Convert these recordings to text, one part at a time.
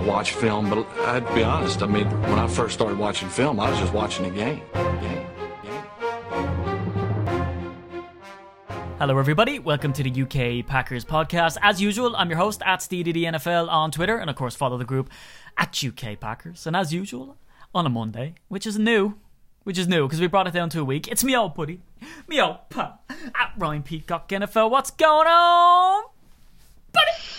I watch film, but I'd be honest. I mean, when I first started watching film, I was just watching the game. Hello, everybody. Welcome to the UK Packers podcast. As usual, I'm your host at NFL on Twitter, and of course, follow the group at UK Packers. And as usual, on a Monday, which is new, which is new because we brought it down to a week. It's me old buddy, me old pal, at Ryan Peacock NFL. What's going on, buddy?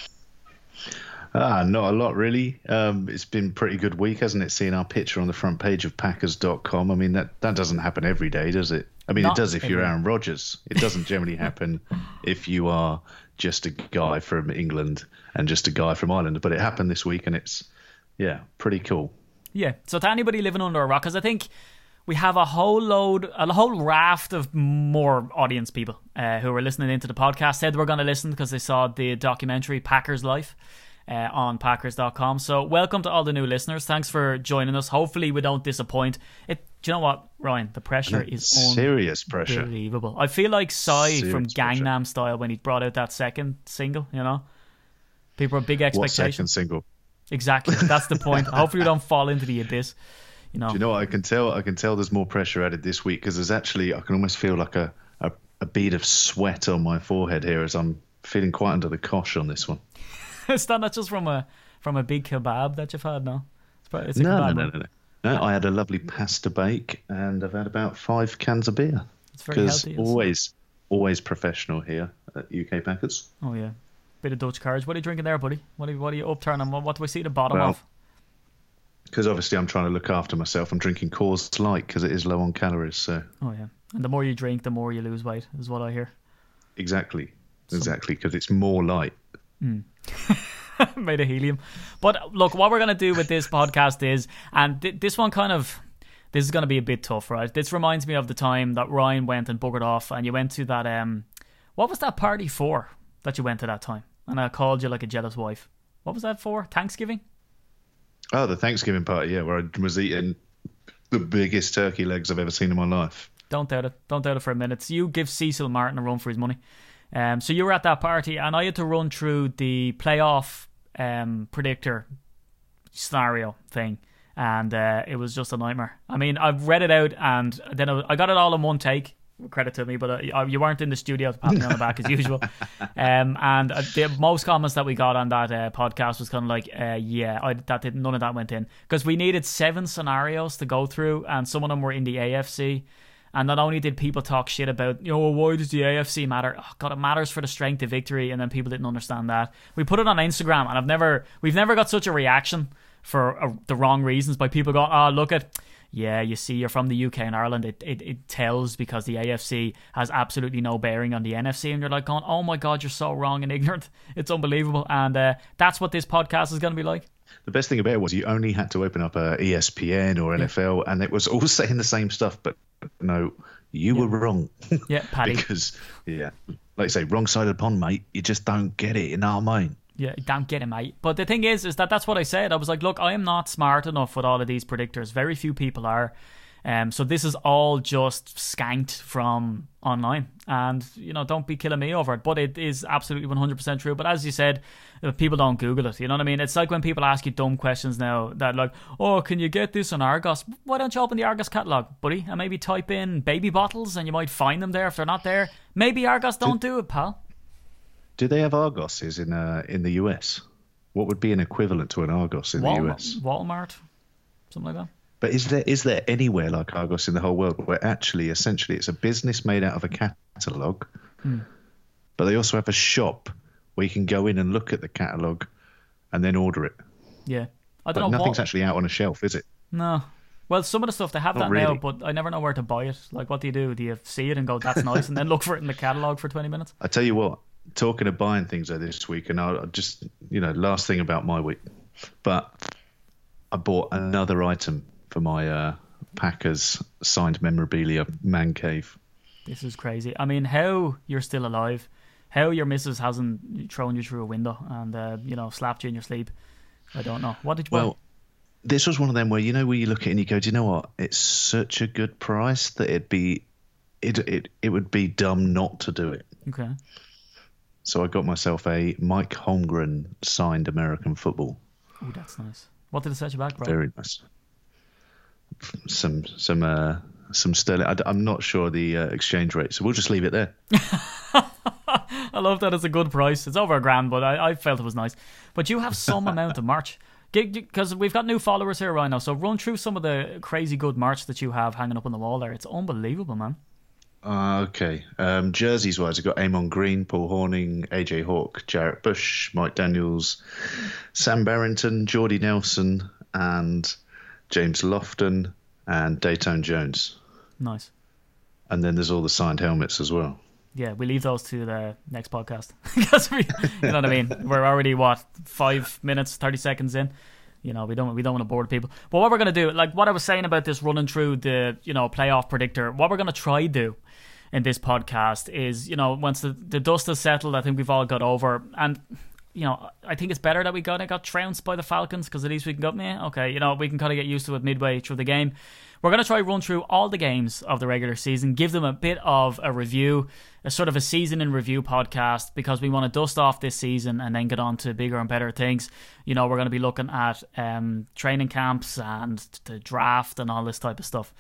Ah, not a lot really. Um, it's been pretty good week, hasn't it? Seeing our picture on the front page of Packers.com. I mean, that that doesn't happen every day, does it? I mean, Not it does if you're Aaron Rodgers. It doesn't generally happen if you are just a guy from England and just a guy from Ireland. But it happened this week, and it's yeah, pretty cool. Yeah. So to anybody living under a rock, because I think we have a whole load, a whole raft of more audience people uh, who are listening into the podcast. Said they were going to listen because they saw the documentary Packers Life. Uh, on Packers.com. So, welcome to all the new listeners. Thanks for joining us. Hopefully, we don't disappoint. It, do you know what, Ryan? The pressure is Serious pressure. unbelievable. I feel like Psy from Serious pressure. Gangnam Style when he brought out that second single. You know, people have big expectations. What second single? Exactly. That's the point. Hopefully, we don't fall into the abyss. You know, Do you know what I can tell? I can tell there's more pressure added this week because there's actually I can almost feel like a, a a bead of sweat on my forehead here as I'm feeling quite under the cosh on this one. it's not not just from a from a big kebab that you've had. No, it's, probably, it's a No, no, kebab. no, no, no. No, I had a lovely pasta bake and I've had about five cans of beer. It's very healthy. Always, always professional here at UK Packers. Oh yeah, bit of Dutch courage. What are you drinking there, buddy? What are you, what are you upturning? What, what do we see at the bottom Well, of? Because obviously I'm trying to look after myself. I'm drinking Coors Light because it is low on calories. So Oh yeah, and the more you drink, the more you lose weight, is what I hear. exactly, exactly because it's more light. Hmm. made of helium. But look, what we're going to do with this podcast is, and th- this one kind of, this is going to be a bit tough, right? This reminds me of the time that Ryan went and buggered off, and you went to that, um, what was that party for that you went to that time? And I called you like a jealous wife. What was that for? Thanksgiving? Oh, the Thanksgiving party, yeah, where I was eating the biggest turkey legs I've ever seen in my life. Don't doubt it. Don't doubt it for a minute. So you give Cecil Martin a run for his money. Um, so you were at that party, and I had to run through the playoff um, predictor scenario thing, and uh, it was just a nightmare. I mean, I've read it out, and then I I got it all in one take. Credit to me, but uh, you weren't in the studio to pat me on the back as usual. Um, and uh, the most comments that we got on that uh, podcast was kind of like, uh, "Yeah, I, that did none of that went in because we needed seven scenarios to go through, and some of them were in the AFC." And not only did people talk shit about, you know, why does the AFC matter? Oh, God, it matters for the strength of victory, and then people didn't understand that. We put it on Instagram, and I've never, we've never got such a reaction for uh, the wrong reasons by people going, oh, look at, yeah, you see, you're from the UK and Ireland. It, it it tells because the AFC has absolutely no bearing on the NFC, and you're like going, oh my God, you're so wrong and ignorant. It's unbelievable, and uh, that's what this podcast is going to be like. The best thing about it was you only had to open up a E ESPN or NFL, and it was all saying the same stuff. But no, you were wrong. Yeah, Paddy. because yeah, like I say, wrong side of the pond, mate. You just don't get it. You know what I mean? Yeah, don't get it, mate. But the thing is, is that that's what I said. I was like, look, I am not smart enough with all of these predictors. Very few people are. Um, so this is all just skanked from online, and you know, don't be killing me over it. But it is absolutely one hundred percent true. But as you said, uh, people don't Google it. You know what I mean? It's like when people ask you dumb questions now that like, oh, can you get this on Argos? Why don't you open the Argos catalog, buddy, and maybe type in baby bottles, and you might find them there if they're not there. Maybe Argos don't do it, pal. Do they have Argoses in uh, in the US? What would be an equivalent to an Argos in the US? Walmart, something like that. But is there is there anywhere like Argos in the whole world where actually essentially it's a business made out of a catalog, Hmm. but they also have a shop where you can go in and look at the catalog and then order it. Yeah. I don't know nothing's what. actually out on a shelf, is it? No. Well, some of the stuff they have Not that now, but I never know where to buy it. Like, what do you do? Do you see it and go, "That's nice," and then look for it in the catalog for twenty minutes? I tell you what, talking of buying things though this week, and I'll just you know last thing about my week, but I bought another item for my uh, Packers signed memorabilia man cave. This is crazy. I mean, how you're still alive, how your missus hasn't thrown you through a window and uh, you know slapped you in your sleep. I don't know. What did you? Well, this was one of them where you know where you look at it and you go, do you know what? It's such a good price that it'd be it it it would be dumb not to do it. okay. So I got myself a Mike Holmgren signed American football. Oh, that's nice. What did it set you back, bro? Very nice. Some some uh, some sterling. I, am not sure the uh, exchange rate, so we'll just leave it there. I love that it's a good price. It's over a grand, but I, I felt it was nice. But you have some amount of merch. Because we've got new followers here right now, so run through some of the crazy good merch that you have hanging up on the wall there. It's unbelievable, man. Uh, okay. Um, jerseys wise, I've got Ahman Green, Paul Hornung, AJ Hawk, Jarrett Bush, Mike Daniels, Sam Barrington, Jordy Nelson, and James Lofton, and Datone Jones. Nice. And then there's all the signed helmets as well. Yeah, we leave those to the next podcast because we, you know what I mean. We're already what five minutes, thirty seconds in. You know, we don't we don't want to bore people. But what we're gonna do, like what I was saying about this running through the you know playoff predictor, what we're gonna try do in this podcast is, you know, once the, the dust has settled, I think we've all got over. And, you know, I think it's better that we got, got trounced by the Falcons because at least we can go, yeah, okay, you know, we can kind of get used to it midway through the game. We're going to try run through all the games of the regular season, give them a bit of a review, a sort of a season in review podcast because we want to dust off this season and then get on to bigger and better things. You know, we're going to be looking at um, training camps and the draft and all this type of stuff.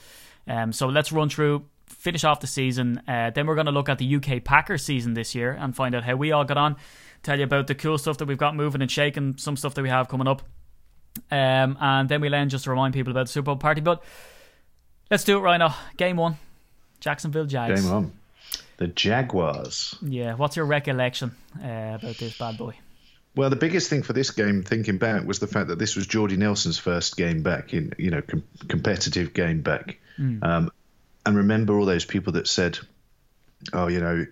Um, so let's run through finish off the season. Uh, then we're going to look at the UK Packers season this year and find out how we all got on. Tell you about the cool stuff that we've got moving and shaking, some stuff that we have coming up. Um, and then we'll end just to remind people about the Super Bowl party. But let's do it right now. Game one Jacksonville Jags. Game one. The Jaguars. Yeah, what's your recollection uh, about this bad boy? Well, the biggest thing for this game, thinking back, was the fact that this was Jordy Nelson's first game back in, you know, com- competitive game back. Mm. Um, and remember all those people that said, "Oh, you know,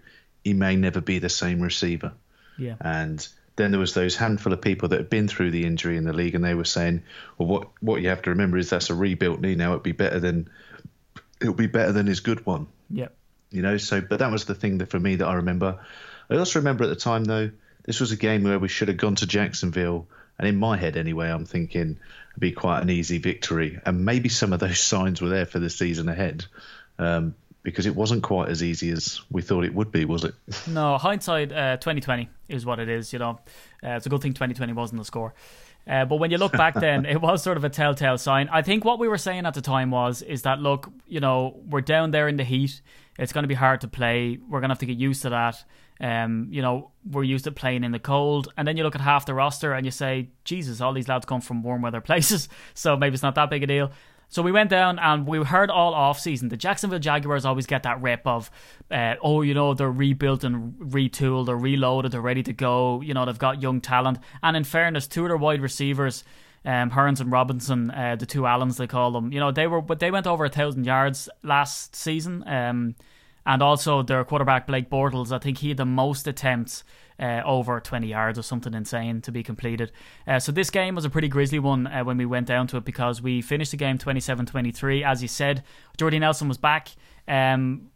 he may never be the same receiver." Yeah. And then there was those handful of people that had been through the injury in the league, and they were saying, "Well, what what you have to remember is that's a rebuilt knee. Now it'd be better than it'll be better than his good one." Yeah. You know, so but that was the thing that for me that I remember. I also remember at the time though, this was a game where we should have gone to Jacksonville, and in my head anyway, I'm thinking it'd be quite an easy victory, and maybe some of those signs were there for the season ahead um, because it wasn't quite as easy as we thought it would be, was it? No, hindsight, uh, 2020 is what it is. You know, uh, it's a good thing 2020 wasn't the score. Uh, but when you look back then, it was sort of a telltale sign. I think what we were saying at the time was, is that look, you know, we're down there in the heat. It's going to be hard to play. We're going to have to get used to that. Um, you know, we're used to playing in the cold. And then you look at half the roster and you say, Jesus, all these lads come from warm weather places. So maybe it's not that big a deal. So we went down and we heard all off season the Jacksonville Jaguars always get that rep of, uh, oh, you know, they're rebuilt and retooled, they're reloaded, they're ready to go. You know, they've got young talent. And in fairness, two of their wide receivers, um, Hurns and Robinson, uh, the two Allens they call them, you know, they were, but they went over a thousand yards last season. Um, and also their quarterback Blake Bortles, I think he had the most attempts uh, over 20 yards or something insane to be completed. Uh, so this game was a pretty grisly one uh, when we went down to it because we finished the game 27-23. As you said, Jordy Nelson was back. Um,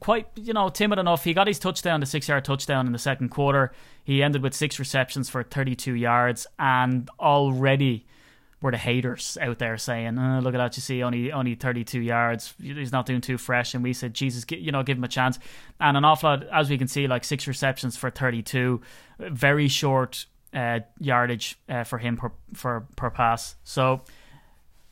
quite, you know, timid enough. He got his touchdown, the six yard touchdown in the second quarter. He ended with six receptions for 32 yards and already were the haters out there saying, oh, "Look at that! You see, only only 32 yards. He's not doing too fresh." And we said, "Jesus, you know, give him a chance." And an awful lot, as we can see, like six receptions for 32, very short uh, yardage uh, for him per for per pass. So.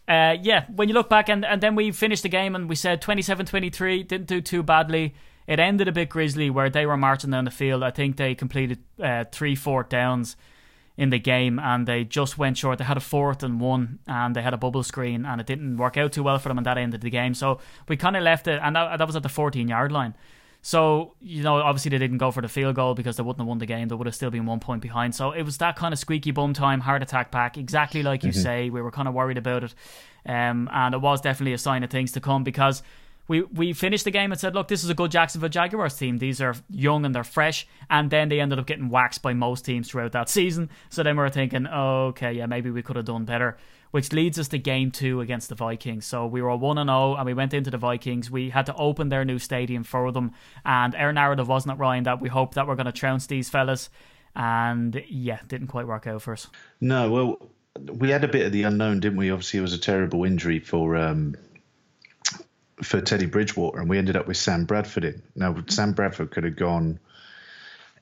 Uh, yeah, when you look back and, and then we finished the game and we said 27-23, didn't do too badly. It ended a bit grisly where they were marching down the field. I think they completed uh, three fourth downs in the game and they just went short. They had a fourth and one and they had a bubble screen and it didn't work out too well for them and that ended the game. So we kind of left it and that, that was at the 14 yard line. So, you know, obviously they didn't go for the field goal because they wouldn't have won the game. They would have still been one point behind. So it was that kind of squeaky bum time, heart attack pack, exactly like you mm-hmm. say. We were kind of worried about it. Um, and it was definitely a sign of things to come because we we finished the game and said, look, this is a good Jacksonville Jaguars team. These are young and they're fresh. And then they ended up getting waxed by most teams throughout that season. So then we were thinking, okay, yeah, maybe we could have done better. Which leads us to game two against the Vikings. So we were 1 0 and we went into the Vikings. We had to open their new stadium for them. And our narrative wasn't it, Ryan, that we hoped that we're going to trounce these fellas. And yeah, didn't quite work out for us. No, well, we had a bit of the unknown, didn't we? Obviously, it was a terrible injury for um, for Teddy Bridgewater, and we ended up with Sam Bradford in. Now, Sam Bradford could have gone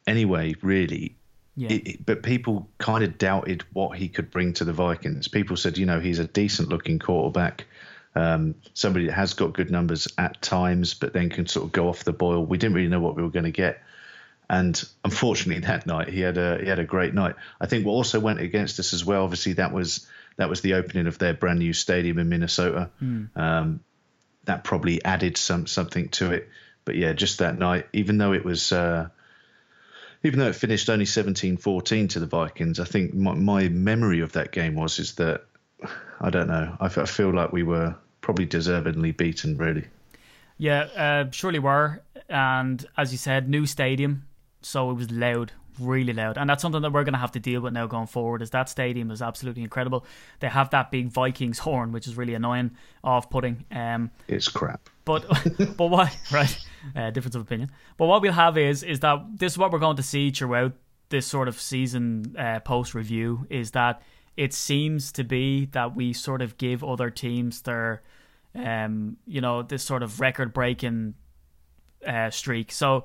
anyway, really, Yeah. It, it- but people kind of doubted what he could bring to the Vikings. People said, you know, he's a decent looking quarterback, um, somebody that has got good numbers at times, but then can sort of go off the boil. We didn't really know what we were going to get. And unfortunately, that night he had a he had a great night. I think what also went against us as well. Obviously, that was that was the opening of their brand new stadium in Minnesota. Um, that probably added some something to it. But yeah, just that night, even though it was, uh, even though it finished only 17-14 to the Vikings, I think my, my memory of that game was is that I don't know. I feel like we were probably deservedly beaten, really. Yeah, uh, surely were. And as you said, new stadium, so it was loud, really loud, and that's something that we're going to have to deal with now going forward. Is that stadium is absolutely incredible. They have that big Vikings horn, which is really annoying, off-putting. Um, It's crap. but but what right? Uh, difference of opinion. But what we'll have is is that this is what we're going to see throughout this sort of season uh, post review is that it seems to be that we sort of give other teams their um you know this sort of record breaking uh, streak. So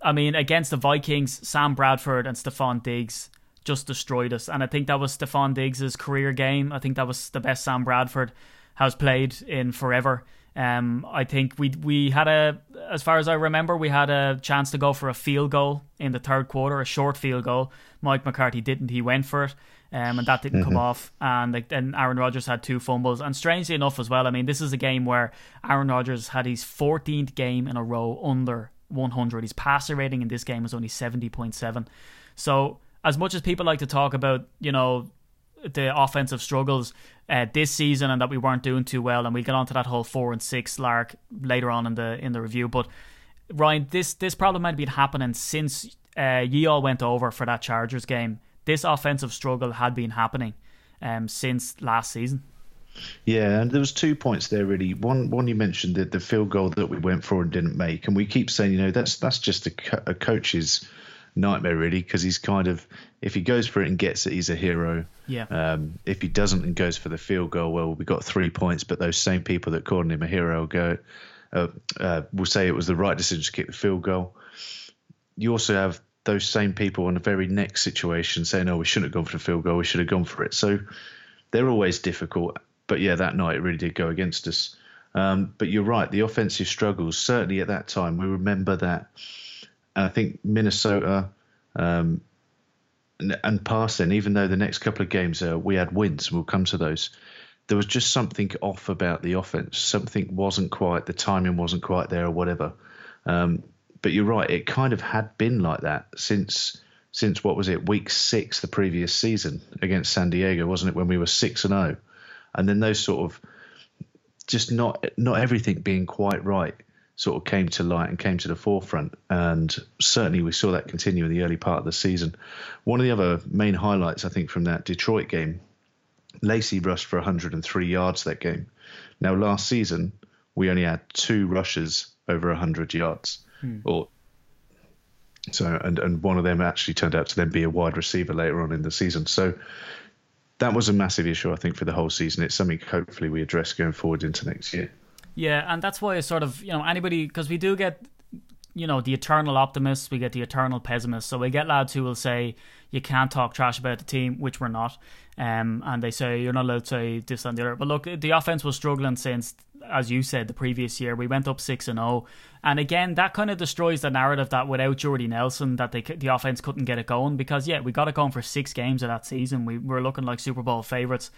I mean against the Vikings, Sam Bradford and Stefon Diggs just destroyed us, and I think that was Stefon Diggs' career game. I think that was the best Sam Bradford has played in forever. Um, I think we we had a, as far as I remember, we had a chance to go for a field goal in the third quarter, a short field goal. Mike McCarthy didn't; he went for it, um, and that didn't come off. And like, then Aaron Rodgers had two fumbles, and strangely enough, as well. I mean, this is a game where Aaron Rodgers had his 14th game in a row under 100. His passer rating in this game was only 70.7. So, as much as people like to talk about, you know, the offensive struggles uh, this season and that we weren't doing too well, and we'll get onto that whole four and six lark later on in the in the review. But Ryan, this this problem had been happening since uh, ye all went over for that Chargers game. This offensive struggle had been happening um, since last season. Yeah, and there was two points there really. One, one you mentioned that the field goal that we went for and didn't make, and we keep saying, you know, that's that's just a, co- a coach's nightmare really, because he's kind of if he goes for it and gets it, he's a hero. Yeah. Um, if he doesn't and goes for the field goal, well, we got three points, but those same people that called him a hero will go, uh, uh, will say it was the right decision to kick the field goal. You also have those same people in the very next situation saying, "Oh, we shouldn't have gone for the field goal. We should have gone for it." So they're always difficult. But yeah, that night it really did go against us. Um, but you're right, the offensive struggles certainly at that time. We remember that, and I think Minnesota. Um, and, and past then, even though the next couple of games uh, we had wins, we'll come to those. There was just something off about the offense. Something wasn't quite, the timing wasn't quite there, or whatever. Um, but you're right, it kind of had been like that since since what was it, week six the previous season against San Diego, wasn't it? When we were six and zero, and then those sort of just not not everything being quite right sort of came to light and came to the forefront. And certainly we saw that continue in the early part of the season. One of the other main highlights, I think, from that Detroit game, Lacy rushed for 103 yards that game. Now, last season, we only had two rushes over 100 yards. Hmm. Or so, and, and one of them actually turned out to then be a wide receiver later on in the season. So that was a massive issue, I think, for the whole season. It's something hopefully we address going forward into next year. Yeah, and that's why I sort of, you know, anybody, because we do get, you know, the eternal optimists, we get the eternal pessimists. So we get lads who will say you can't talk trash about the team, which we're not. Um, and they say you're not allowed to say this and the other. But look, the offense was struggling since, as you said, the previous year. We went up 6 and 0. And again, that kind of destroys the narrative that without Jordy Nelson, that they the offense couldn't get it going. Because, yeah, we got it going for six games of that season. We were looking like Super Bowl favourites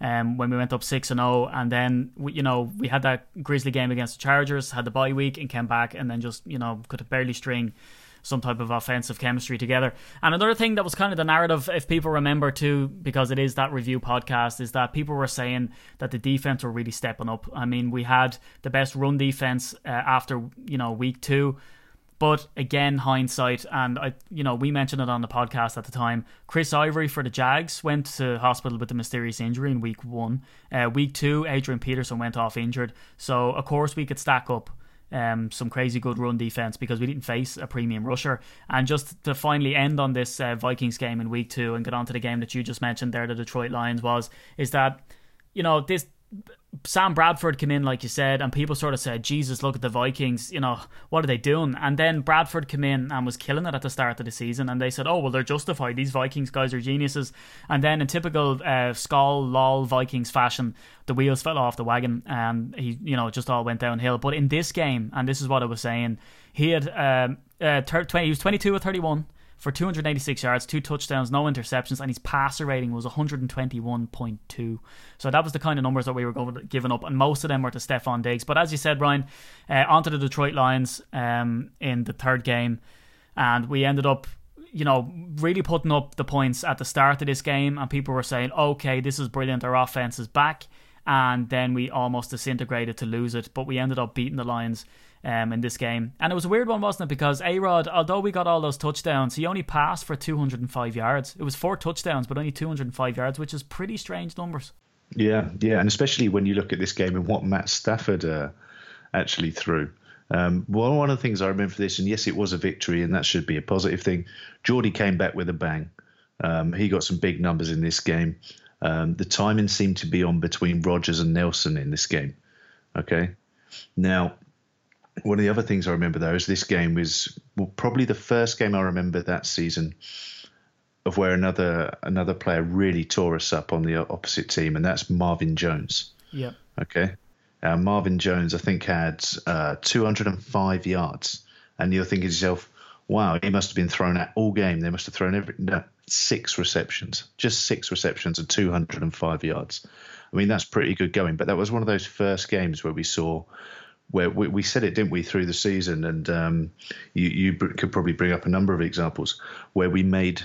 um, when we went up six and zero, and then we, you know we had that Grisly game against the Chargers, had the bye week, and came back, and then just you know could barely string some type of offensive chemistry together. And another thing that was kind of the narrative, if people remember too, because it is that review podcast, is that people were saying that the defense were really stepping up. I mean, we had the best run defense uh, after you know week two. But again, hindsight, and I, you know, we mentioned it on the podcast at the time. Chris Ivory for the Jags went to hospital with a mysterious injury in week one. Uh, week two, Adrian Peterson went off injured. So of course we could stack up um, some crazy good run defense because we didn't face a premium rusher. And just to finally end on this uh, Vikings game in week two and get on to the game that you just mentioned there, the Detroit Lions was, is that you know this Sam Bradford came in, like you said, and people sort of said, Jesus, look at the Vikings, you know, what are they doing? And then Bradford came in and was killing it at the start of the season, and they said, oh, well, they're justified. These Vikings guys are geniuses. And then in typical uh, Skol, lol, Vikings fashion, the wheels fell off the wagon, and he, you know, just all went downhill. But in this game, and this is what I was saying, he had, um, uh, 20, he was 22 or 31 for 286 yards, two touchdowns, no interceptions, and his passer rating was 121.2. So that was the kind of numbers that we were giving up, and most of them were to Stefon Diggs. But as you said, Ryan, uh, onto the Detroit Lions um, in the third game, and we ended up. You know, really putting up the points at the start of this game, and people were saying, okay, this is brilliant. Our offense is back. And then we almost disintegrated to lose it, but we ended up beating the Lions um, in this game. And it was a weird one, wasn't it? Because A Rod, although we got all those touchdowns, he only passed for 205 yards. It was four touchdowns, but only 205 yards, which is pretty strange numbers. Yeah, yeah, and especially when you look at this game and what Matt Stafford uh, actually threw. Um, well, one of the things I remember for this, and yes, it was a victory, and that should be a positive thing. Jordy came back with a bang. Um, he got some big numbers in this game. Um, the timing seemed to be on between Rodgers and Nelson in this game. Okay, now one of the other things I remember though is this game was well, probably the first game I remember that season of where another another player really tore us up on the opposite team, and that's Marvin Jones. Yeah. Okay. Uh, Marvin Jones, I think, had uh, 205 yards, and you're thinking to yourself, "Wow, he must have been thrown at all game. They must have thrown every no, six receptions, just six receptions and 205 yards. I mean, that's pretty good going. But that was one of those first games where we saw where we, we, said it, didn't we, through the season? And um, you, you could probably bring up a number of examples where we made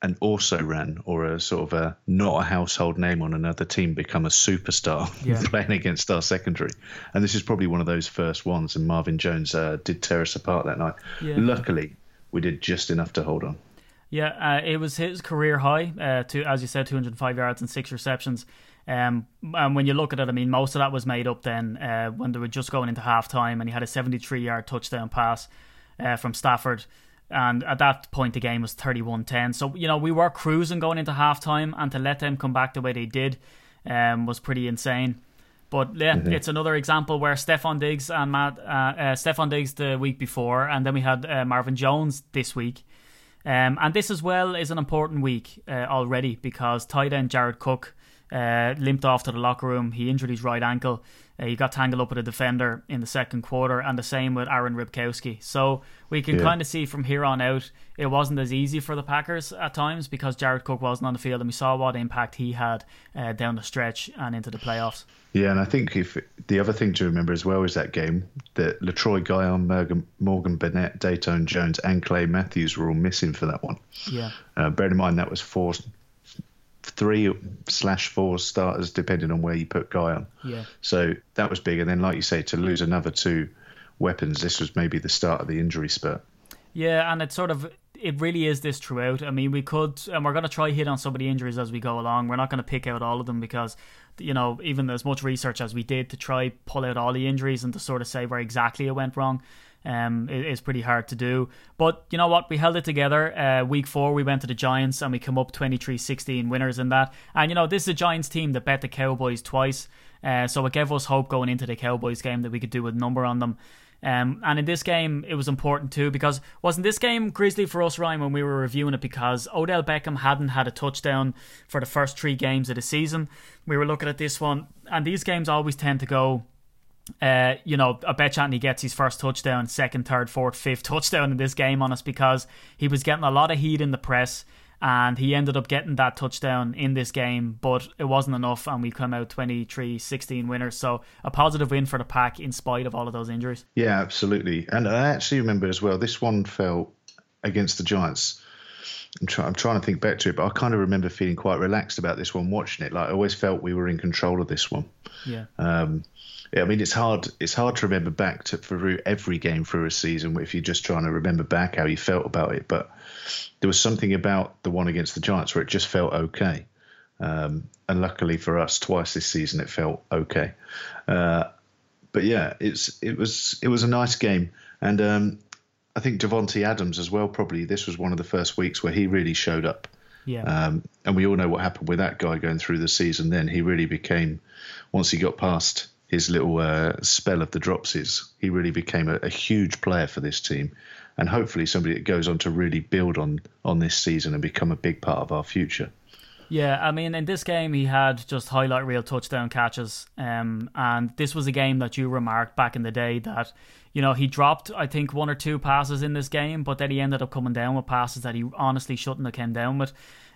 an also ran or a sort of a not a household name on another team become a superstar yeah. playing against our secondary. And this is probably one of those first ones. And Marvin Jones uh, did tear us apart that night. Yeah. Luckily, we did just enough to hold on. Yeah, uh, it was his career high. Uh, to as you said, 205 yards and six receptions. Um, and when you look at it, I mean, most of that was made up then uh, when they were just going into half time and he had a 73 yard touchdown pass uh, from Stafford. And at that point, the game was 31 10. So, you know, we were cruising going into half time, and to let them come back the way they did um, was pretty insane. But yeah, mm-hmm. it's another example where Stefon Diggs and Matt, uh, uh, Stefon Diggs the week before, and then we had uh, Marvin Jones this week. Um, and this as well is an important week uh, already because tight end Jared Cook uh, limped off to the locker room. He injured his right ankle. Uh, he got tangled up with a defender in the second quarter, and the same with Aaron Ripkowski. So we can yeah. kind of see from here on out, it wasn't as easy for the Packers at times because Jared Cook wasn't on the field, and we saw what impact he had uh, down the stretch and into the playoffs. Yeah, and I think if the other thing to remember as well is that game that Letroy Guion, Morgan, Morgan Burnett, Datone Jones, and Clay Matthews were all missing for that one. Yeah. Uh, bear in mind that was four three slash four starters depending on where you put Guion. Yeah. So that was big, and then like you say, to lose another two weapons, this was maybe the start of the injury spurt. Yeah, and it's sort of it really is this throughout. I mean, we could, and we're going to try hit on some of the injuries as we go along. We're not going to pick out all of them because, you know, even as much research as we did to try pull out all the injuries and to sort of say where exactly it went wrong, um, it is pretty hard to do. But you know what? We held it together. Uh, week four, we went to the Giants and we come up 23 16 winners in that. And you know, this is a Giants team that bet the Cowboys twice. Uh, so it gave us hope going into the Cowboys game that we could do a number on them. Um, and in this game, it was important too because wasn't this game grisly for us, Ryan, when we were reviewing it because Odell Beckham hadn't had a touchdown for the first three games of the season. We were looking at this one, and these games always tend to go uh, you know, I bet Anthony gets his first touchdown, second, third, fourth, fifth touchdown in this game on us because he was getting a lot of heat in the press and he ended up getting that touchdown in this game, but it wasn't enough and we come out 23 16 winners. So a positive win for the pack in spite of all of those injuries. Yeah, absolutely. And I actually remember as well, this one fell against the Giants. I'm, try, I'm trying to think back to it, but I kind of remember feeling quite relaxed about this one watching it. Like I always felt we were in control of this one. Yeah. Um, yeah, I mean it's hard. It's hard to remember back to through every game through a season if you're just trying to remember back how you felt about it. But there was something about the one against the Giants where it just felt okay. Um, and luckily for us, twice this season it felt okay. Uh, but yeah, it's it was it was a nice game, and um, I think Davante Adams as well. Probably this was one of the first weeks where he really showed up. Yeah. Um, and we all know what happened with that guy going through the season. Then he really became, once he got past his little uh, spell of the dropsies, he really became a, a huge player for this team, and hopefully somebody that goes on to really build on on this season and become a big part of our future. Yeah, I mean, in this game, he had just highlight reel touchdown catches. Um, and this was a game that you remarked back in the day that, you know, he dropped, I think, one or two passes in this game, but then he ended up coming down with passes that he honestly shouldn't have came down with.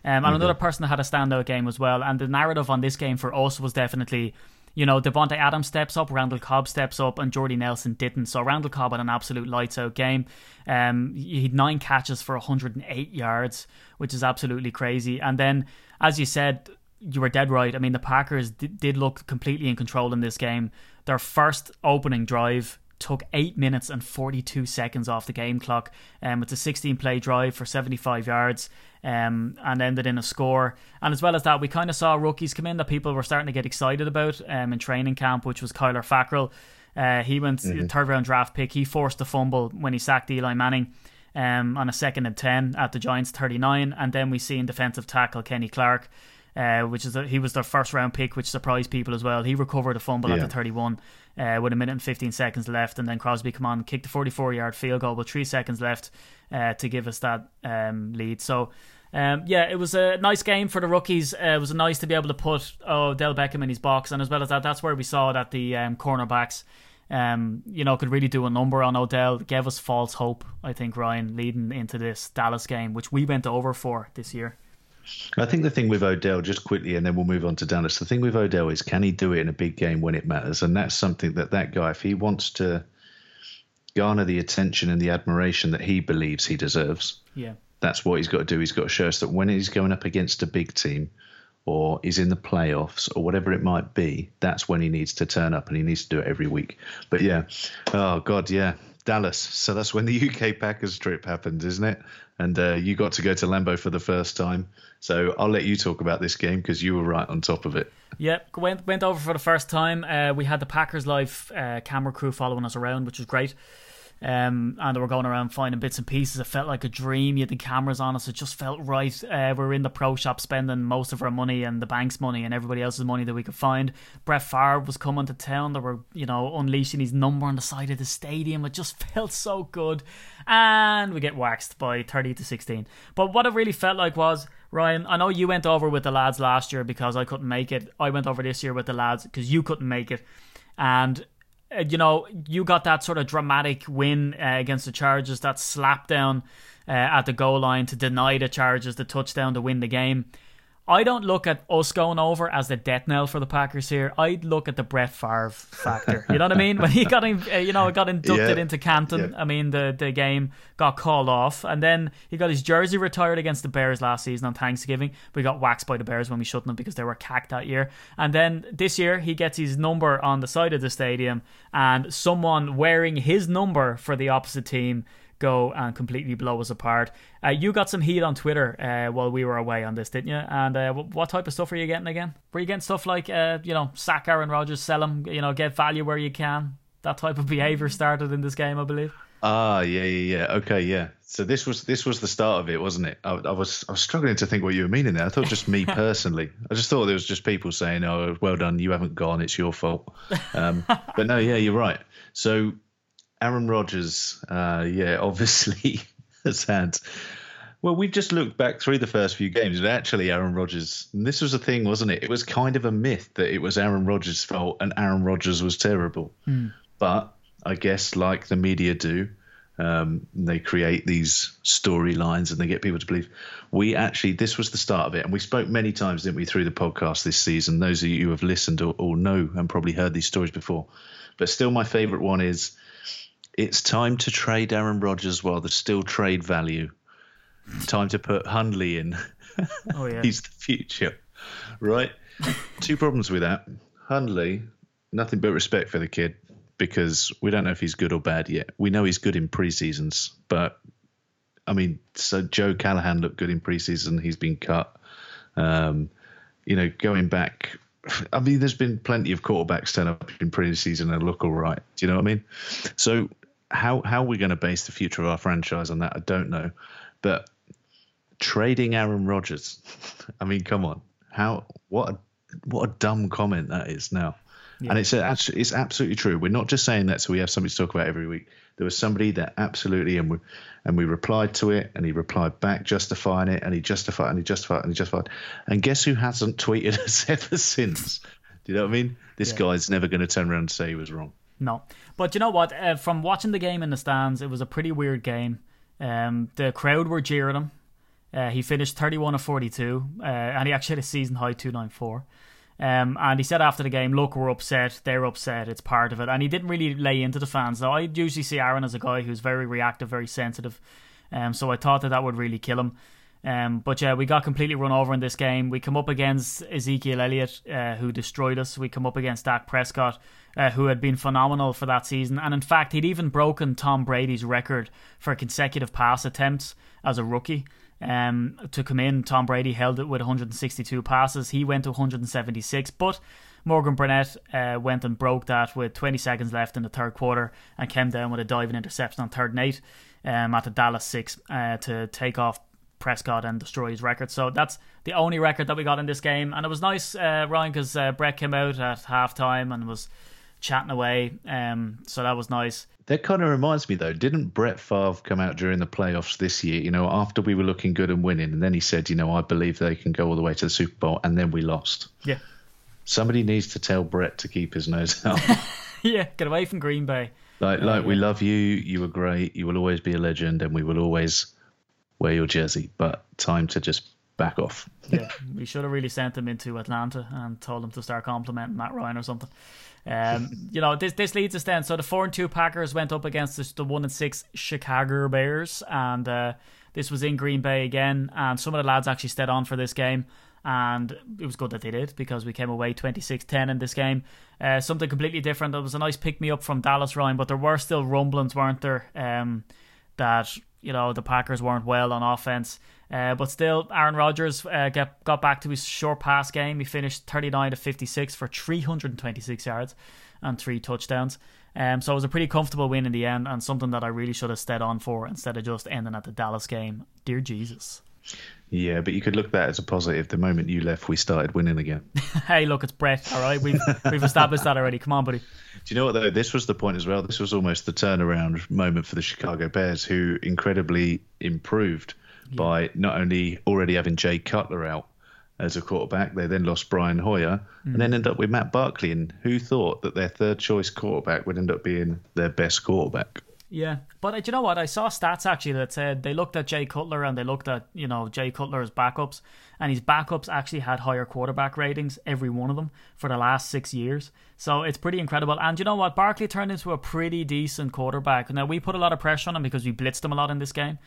Um, and mm-hmm. another person that had a standout game as well. And the narrative on this game for us was definitely you know, Davante Adams steps up, Randall Cobb steps up, and Jordy Nelson didn't. So Randall Cobb had an absolute lights out game. Um, he had nine catches for 108 yards, which is absolutely crazy. And then, as you said, you were dead right. I mean, the Packers d- did look completely in control in this game. Their first opening drive took eight minutes and 42 seconds off the game clock. Um, it's a 16 play drive for 75 yards um, and ended in a score. And as well as that, we kind of saw rookies come in that people were starting to get excited about um, in training camp, which was Kyler Fackrell. Uh, he went mm-hmm. third round draft pick. He forced a fumble when he sacked Eli Manning. Um, on a second and 10 at the Giants 39. And then we see in defensive tackle Kenny Clark, uh, which is a, he was their first round pick, which surprised people as well. He recovered a fumble yeah. at the 31 uh, with a minute and 15 seconds left, and then Crosby come on, kicked the 44 yard field goal with three seconds left uh, to give us that um, lead. So. Um, yeah, it was a nice game for the rookies. Uh, it was nice to be able to put oh, Del Beckham in his box, and as well as that, that's where we saw that the um, cornerbacks, um, you know, could really do a number on Odell. Gave us false hope, I think, Ryan, leading into this Dallas game, which we went over for this year. I think the thing with Odell, just quickly, and then we'll move on to Dallas. The thing with Odell is, can he do it in a big game when it matters? And that's something that that guy, if he wants to garner the attention and the admiration that he believes he deserves, yeah, that's what he's got to do. He's got to show us that when he's going up against a big team, or is in the playoffs, or whatever it might be, that's when he needs to turn up, and he needs to do it every week. But yeah, oh god, yeah, Dallas. So that's when the UK Packers trip happened, isn't it? And uh, you got to go to Lambeau for the first time. So I'll let you talk about this game because you were right on top of it. Yep, went went over for the first time. Uh, we had the Packers live uh, camera crew following us around, which was great. Um, and they were going around finding bits and pieces. It felt like a dream. You had the cameras on us. It just felt right. Uh, we are in the pro shop spending most of our money and the bank's money and everybody else's money that we could find. Brett Favre was coming to town. They were, you know, unleashing his number on the side of the stadium. It just felt so good. And we get waxed by 30 to 16. But what it really felt like was, Ryan, I know you went over with the lads last year because I couldn't make it. I went over this year with the lads because you couldn't make it. And uh, you know, you got that sort of dramatic win uh, against the Chargers, that slap down uh, at the goal line to deny the Chargers the touchdown to win the game. I don't look at us going over as the death knell for the Packers here. I'd look at the Brett Favre factor. You know what I mean? When he got in, uh, you know, got inducted yeah. into Canton. Yeah. I mean, the the game got called off, and then he got his jersey retired against the Bears last season on Thanksgiving. We got waxed by the Bears when we shouldn't have because they were cacked that year. And then this year he gets his number on the side of the stadium, and someone wearing his number for the opposite team go and completely blow us apart. Uh, you got some heat on Twitter uh, while we were away on this, didn't you? And uh, what type of stuff are you getting again? Were you getting stuff like, uh, you know, sack Aaron Rodgers, sell him, you know, get value where you can? That type of behavior started in this game, I believe. Ah, yeah, yeah, yeah. Okay, yeah. So this was this was the start of it, wasn't it? I, I, was I was struggling to think what you were meaning there. I thought just me personally. I just thought there was just people saying, "Oh, well done, you haven't gone. It's your fault." Um, but no, yeah, you're right. So Aaron Rodgers, uh, yeah, obviously has had. Well, we've just looked back through the first few games, and actually, Aaron Rodgers. this was a thing, wasn't it? It was kind of a myth that it was Aaron Rodgers' fault and Aaron Rodgers was terrible. Mm. But I guess, like the media do, um, they create these storylines and they get people to believe. We actually, this was the start of it, and we spoke many times, didn't we, through the podcast this season? Those of you who have listened or, or know and probably heard these stories before. But still, my favourite one is it's time to trade Aaron Rodgers while there's still trade value. Time to put Hundley in. Oh yeah, he's the future, right? Two problems with that. Hundley, nothing but respect for the kid because we don't know if he's good or bad yet. We know he's good in preseasons, but I mean, so Joe Callahan looked good in preseason. He's been cut. Um, you know, going back I mean, there's been plenty of quarterbacks turn up in preseason and look all right. Do you know what I mean? So how how are we going to base the future of our franchise on that? I don't know, but trading Aaron Rodgers. I mean, come on, how what a what a dumb comment that is now. Yeah. And it's actually it's absolutely true. We're not just saying that so we have something to talk about every week. There was somebody that absolutely and we and we replied to it and he replied back justifying it and he justified and he justified and he justified. And guess who hasn't tweeted us ever since? Do you know what I mean? This yeah. guy's never going to turn around and say he was wrong. No, but you know what? Uh, from watching the game in the stands, it was a pretty weird game. Um, the crowd were jeering him. Uh, he finished 31 of 42, uh, and he actually had a season high 294. Um, and he said after the game, "Look, we're upset. They're upset. It's part of it." And he didn't really lay into the fans. Now, I usually see Aaron as a guy who's very reactive, very sensitive. Um, so I thought that that would really kill him. Um, but yeah, we got completely run over in this game. We come up against Ezekiel Elliott, uh, who destroyed us. We come up against Dak Prescott, uh, who had been phenomenal for that season. And in fact, he'd even broken Tom Brady's record for consecutive pass attempts as a rookie. Um, to come in, Tom Brady held it with 162 passes. He went to 176, but Morgan Burnett uh, went and broke that with 20 seconds left in the third quarter and came down with a diving interception on third and eight um, at the Dallas six uh, to take off Prescott and destroy his record. So that's the only record that we got in this game. And it was nice, uh, Ryan, because uh, Brett came out at halftime and was chatting away. Um, so that was nice. That kind of reminds me, though, didn't Brett Favre come out during the playoffs this year? You know, after we were looking good and winning, and then he said, you know, I believe they can go all the way to the Super Bowl, and then we lost. Yeah. Somebody needs to tell Brett to keep his nose out. yeah, get away from Green Bay. Like, like we love you. You were great. You will always be a legend, and we will always wear your jersey. But time to just back off. yeah, we should have really sent him into Atlanta and told him to start complimenting Matt Ryan or something. Um, you know, this this leads us then. So the four and two Packers went up against the, the one and six Chicago Bears, and uh, this was in Green Bay again. And some of the lads actually stayed on for this game, and it was good that they did because we came away 26-10 in this game. Uh, something completely different. It was a nice pick me up from Dallas Ryan, but there were still rumblings, weren't there? Um, that you know the Packers weren't well on offense. Uh, but still, Aaron Rodgers uh, get, got back to his short pass game. He finished 39 to 56 for 326 yards and three touchdowns. Um, so it was a pretty comfortable win in the end, and something that I really should have stayed on for instead of just ending at the Dallas game. Dear Jesus. Yeah, but you could look at that as a positive. The moment you left, we started winning again. hey, look, it's Brett. All right, we've we've established that already. Come on, buddy. Do you know what though? This was the point as well. This was almost the turnaround moment for the Chicago Bears, who incredibly improved yeah. by not only already having Jay Cutler out as a quarterback, they then lost Brian Hoyer, mm. and then ended up with Matt Barkley. And who thought that their third choice quarterback would end up being their best quarterback? Yeah, but uh, you know what? I saw stats actually that said they looked at Jay Cutler and they looked at you know Jay Cutler's backups, and his backups actually had higher quarterback ratings, every one of them, for the last six years. So it's pretty incredible. And you know what? Barkley turned into a pretty decent quarterback. Now we put a lot of pressure on him because we blitzed him a lot in this game,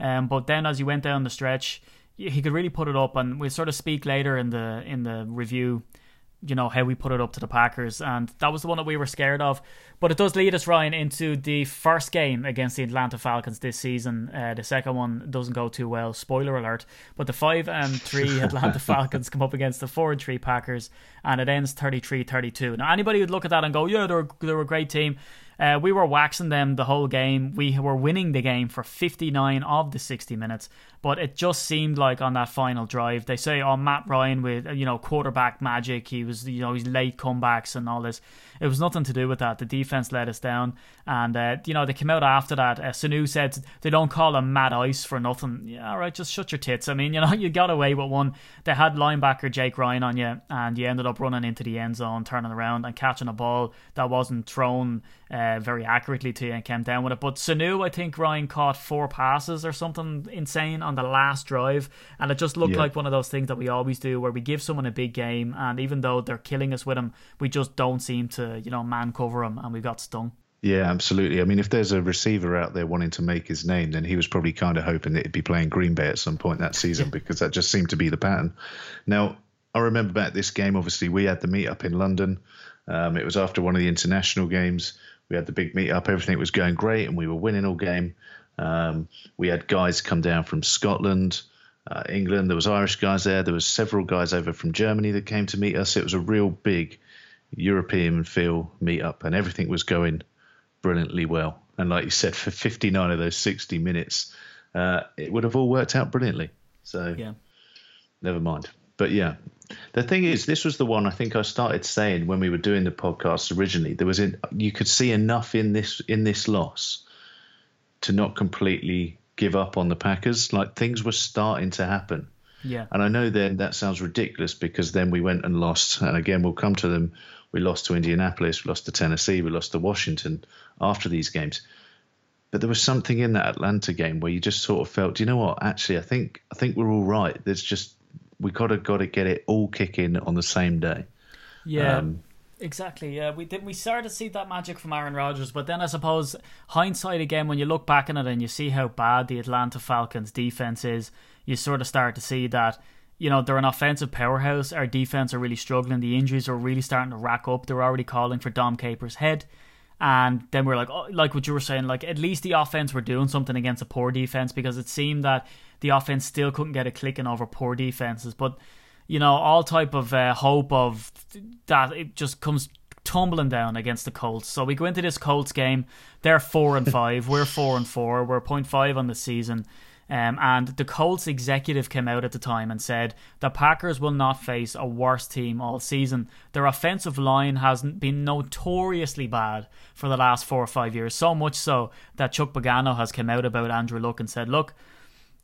um, but then as he went down the stretch, he could really put it up. And we'll sort of speak later in the in the review you know how we put it up to the Packers, and that was the one that we were scared of. But it does lead us, Ryan, into the first game against the Atlanta Falcons this season. Uh, the second one doesn't go too well. Spoiler alert! But the five and three Atlanta Falcons come up against the four and three Packers, and it ends 33-32. Now anybody would look at that and go, "Yeah, they're they're a great team." Uh, we were waxing them the whole game. We were winning the game for 59 of the 60 minutes, but it just seemed like on that final drive, they say, "Oh, Matt Ryan with you know quarterback magic. He was you know his late comebacks and all this." It was nothing to do with that. The defense let us down, and uh, you know they came out after that. Uh, Sanu said they don't call him Matty Ice for nothing. Yeah, all right, just shut your tits. I mean, you know you got away with one. They had linebacker Jake Ryan on you, and you ended up running into the end zone, turning around and catching a ball that wasn't thrown uh, very accurately to you and came down with it. But Sanu, I think Ryan caught four passes or something insane on the last drive, and it just looked yeah. like one of those things that we always do, where we give someone a big game, and even though they're killing us with them, we just don't seem to, you know, man cover them, and we got stung. Yeah, absolutely. I mean, if there's a receiver out there wanting to make his name, then he was probably kind of hoping that he'd be playing Green Bay at some point that season because that just seemed to be the pattern. Now, I remember back this game, obviously, we had the meet up in London. Um, it was after one of the international games. We had the big meet up. Everything was going great, and we were winning all game. Um, we had guys come down from Scotland, uh, England. There was Irish guys there. There was several guys over from Germany that came to meet us. It was a real big European feel meet up, and everything was going brilliantly well. And like you said, for 59 of those 60 minutes, uh, it would have all worked out brilliantly. So Yeah. never mind. But yeah, the thing is, this was the one I think I started saying when we were doing the podcast originally. There was in, you could see enough in this in this loss to not completely give up on the Packers. Like things were starting to happen. Yeah. And I know then that sounds ridiculous because then we went and lost. And again, we'll come to them. We lost to Indianapolis, we lost to Tennessee, we lost to Washington after these games. But there was something in that Atlanta game where you just sort of felt, do you know what? Actually, I think I think we're all right. There's just we gotta gotta get it all kicking on the same day. Yeah. Um, Exactly. Yeah, we did. We started to see that magic from Aaron Rodgers, but then I suppose hindsight again, when you look back on it and you see how bad the Atlanta Falcons defense is, you sort of start to see that you know they're an offensive powerhouse. Our defense are really struggling. The injuries are really starting to rack up. They're already calling for Dom Capers' head. And then we're like, oh, like what you were saying, like at least the offense were doing something against a poor defense because it seemed that the offense still couldn't get it clicking over poor defenses. But you know, all type of uh, hope of that it just comes tumbling down against the Colts. So we go into this Colts game. They're four and five. We're four and four. We're 0.5 on the season. Um, and the Colts executive came out at the time and said the Packers will not face a worse team all season. Their offensive line has been notoriously bad for the last four or five years. So much so that Chuck Pagano has come out about Andrew Luck and said, "Look,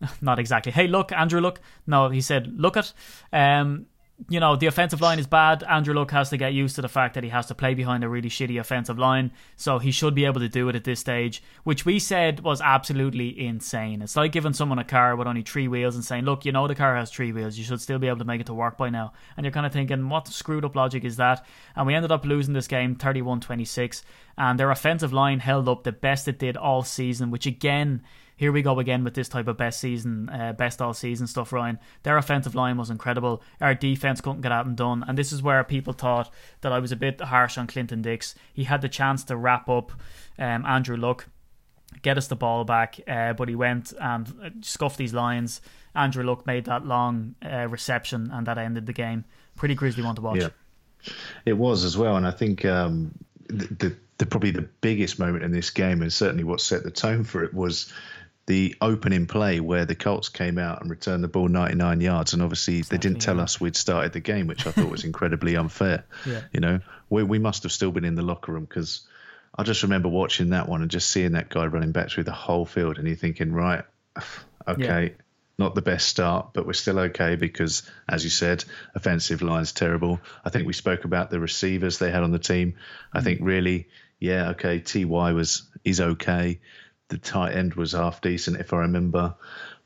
not exactly. Hey, look, Andrew look. No, he said, look at. Um, you know, the offensive line is bad. Andrew Luck has to get used to the fact that he has to play behind a really shitty offensive line. So he should be able to do it at this stage, which we said was absolutely insane. It's like giving someone a car with only three wheels and saying, look, you know the car has three wheels. You should still be able to make it to work by now. And you're kind of thinking, what screwed up logic is that? And we ended up losing this game 31 26. And their offensive line held up the best it did all season, which again, here we go again with this type of best season, uh, best all season stuff, Ryan. Their offensive line was incredible. Our defense couldn't get out and done. And this is where people thought that I was a bit harsh on Clinton Dix. He had the chance to wrap up um, Andrew Luck, get us the ball back, uh, but he went and uh, scuffed these lines. Andrew Luck made that long uh, reception, and that ended the game. Pretty grisly one to watch. Yeah. It was as well, and I think um, the, the, the probably the biggest moment in this game, and certainly what set the tone for it, was the opening play where the Colts came out and returned the ball 99 yards, and obviously they didn't tell us we'd started the game, which I thought was incredibly unfair. Yeah. You know, we we must have still been in the locker room because I just remember watching that one and just seeing that guy running back through the whole field, and you're thinking, right, okay. Not the best start, but we're still okay because, as you said, offensive line's terrible. I think we spoke about the receivers they had on the team. I mm. think really, yeah, okay, Ty was he's okay. The tight end was half decent, if I remember.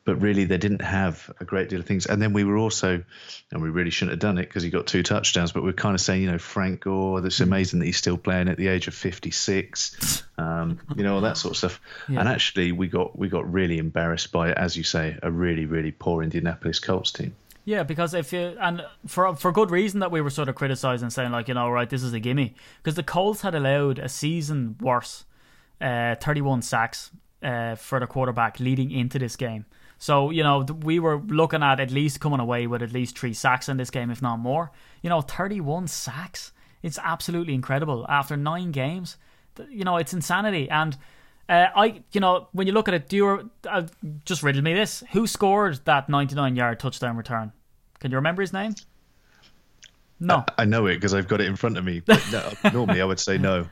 But really, they didn't have a great deal of things. And then we were also, and we really shouldn't have done it because he got two touchdowns. But we're kind of saying, you know, Frank Gore. It's amazing that he's still playing at the age of 56. Um, you know, all that sort of stuff. Yeah. And actually, we got we got really embarrassed by, as you say, a really really poor Indianapolis Colts team. Yeah, because if you and for for good reason that we were sort of criticizing, saying like you know right, this is a gimme, because the Colts had allowed a season worse, uh, thirty one sacks uh, for the quarterback leading into this game. So you know we were looking at at least coming away with at least three sacks in this game, if not more. You know, thirty one sacks. It's absolutely incredible after nine games. You know, it's insanity and. Uh, I, you know, when you look at it, do you uh, just riddle me this? Who scored that 99 yard touchdown return? Can you remember his name? No, I know it because I've got it in front of me. But no, normally, I would say no.